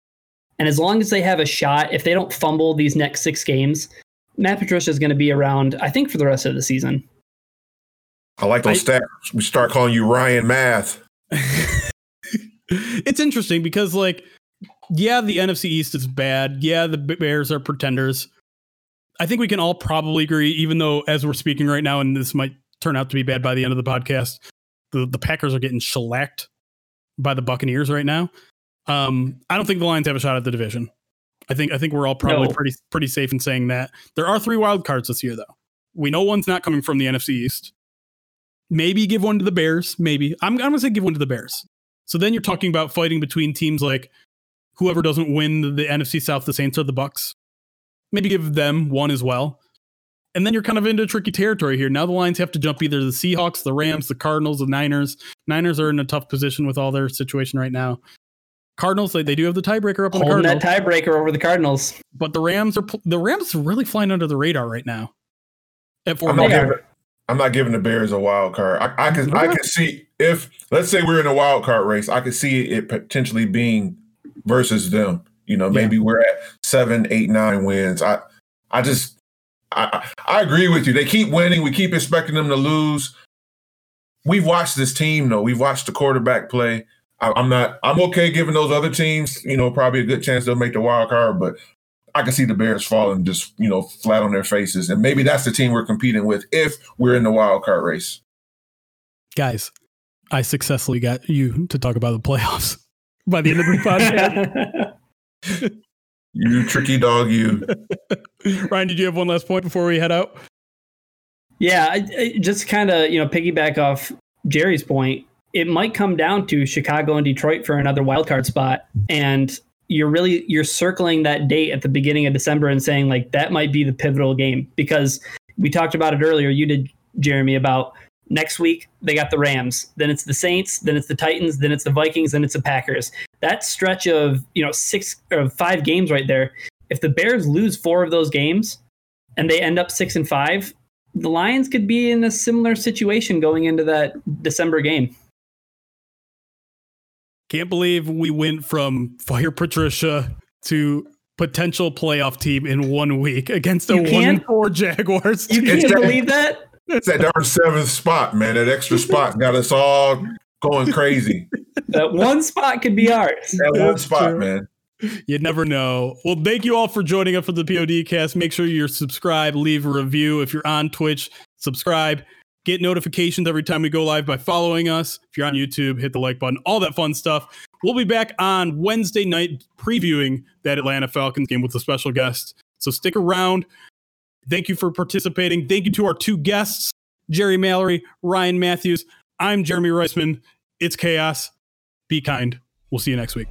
and as long as they have a shot, if they don't fumble these next six games, Matt Patricia is going to be around. I think for the rest of the season. I like those stats. We start calling you Ryan Math. it's interesting because like yeah the nfc east is bad. Yeah the bears are pretenders. I think we can all probably agree even though as we're speaking right now and this might turn out to be bad by the end of the podcast the, the packers are getting shellacked by the buccaneers right now. Um i don't think the lions have a shot at the division. I think i think we're all probably No. pretty pretty safe in saying that. There are three wild cards this year though. We know one's not coming from the nfc east. Maybe give one to the bears maybe. I'm, I'm gonna say give one to the bears. So then you're talking about fighting between teams like whoever doesn't win the, the NFC South, the Saints or the Bucks. Maybe give them one as well. And then you're kind of into tricky territory here. Now the Lions have to jump either the Seahawks, the Rams, the Cardinals, the Niners. Niners are in a tough position with all their situation right now. Cardinals, they, they do have the tiebreaker up on the Cardinals, that tiebreaker over the Cardinals. but the Rams are the Rams are really flying under the radar right now. At four I'm not giving. I'm not giving the Bears a wild card. I, I can I can see if let's say we're in a wild card race, I could see it potentially being versus them. You know, maybe we're at seven, eight, nine wins. I I just I I I agree with you. They keep winning. We keep expecting them to lose. We've watched this team though. We've watched the quarterback play. I, I'm not. I'm okay giving those other teams, you know, probably a good chance they'll make the wild card, but I can see the Bears falling just, you know, flat on their faces. And maybe that's the team we're competing with if we're in the wild card race. Guys, I successfully got you to talk about the playoffs by the end of the podcast. You tricky dog, you. Ryan, did you have one last point before we head out? Yeah, I, I just kind of you know piggyback off Jerry's point. It might come down to Chicago and Detroit for another wild card spot, and you're really you're circling that date at the beginning of December and saying like that might be the pivotal game because we talked about it earlier. You did, Jeremy, about next week they got the Rams, then it's the Saints, then it's the Titans, then it's the Vikings, then it's the Packers. That stretch of you know six or five games right there. If the Bears lose four of those games and they end up six and five, the Lions could be in a similar situation going into that December game. Can't believe we went from fire Patricia to potential playoff team in one week against a one four Jaguars. You team. can't believe that? It's that darn seventh spot, man. That extra spot got us all going crazy. That one spot could be ours. That one spot, true. man. You never know. Well, thank you all for joining us for the POD cast. Make sure you're subscribed, leave a review. If you're on Twitch, subscribe. Get notifications every time we go live by following us. If you're on YouTube, hit the like button, all that fun stuff. We'll be back on Wednesday night previewing that Atlanta Falcons game with a special guest. So stick around. Thank you for participating. Thank you to our two guests, Jerry Mallory, Ryan Matthews. I'm Jeremy Reisman. It's chaos. Be kind. We'll see you next week.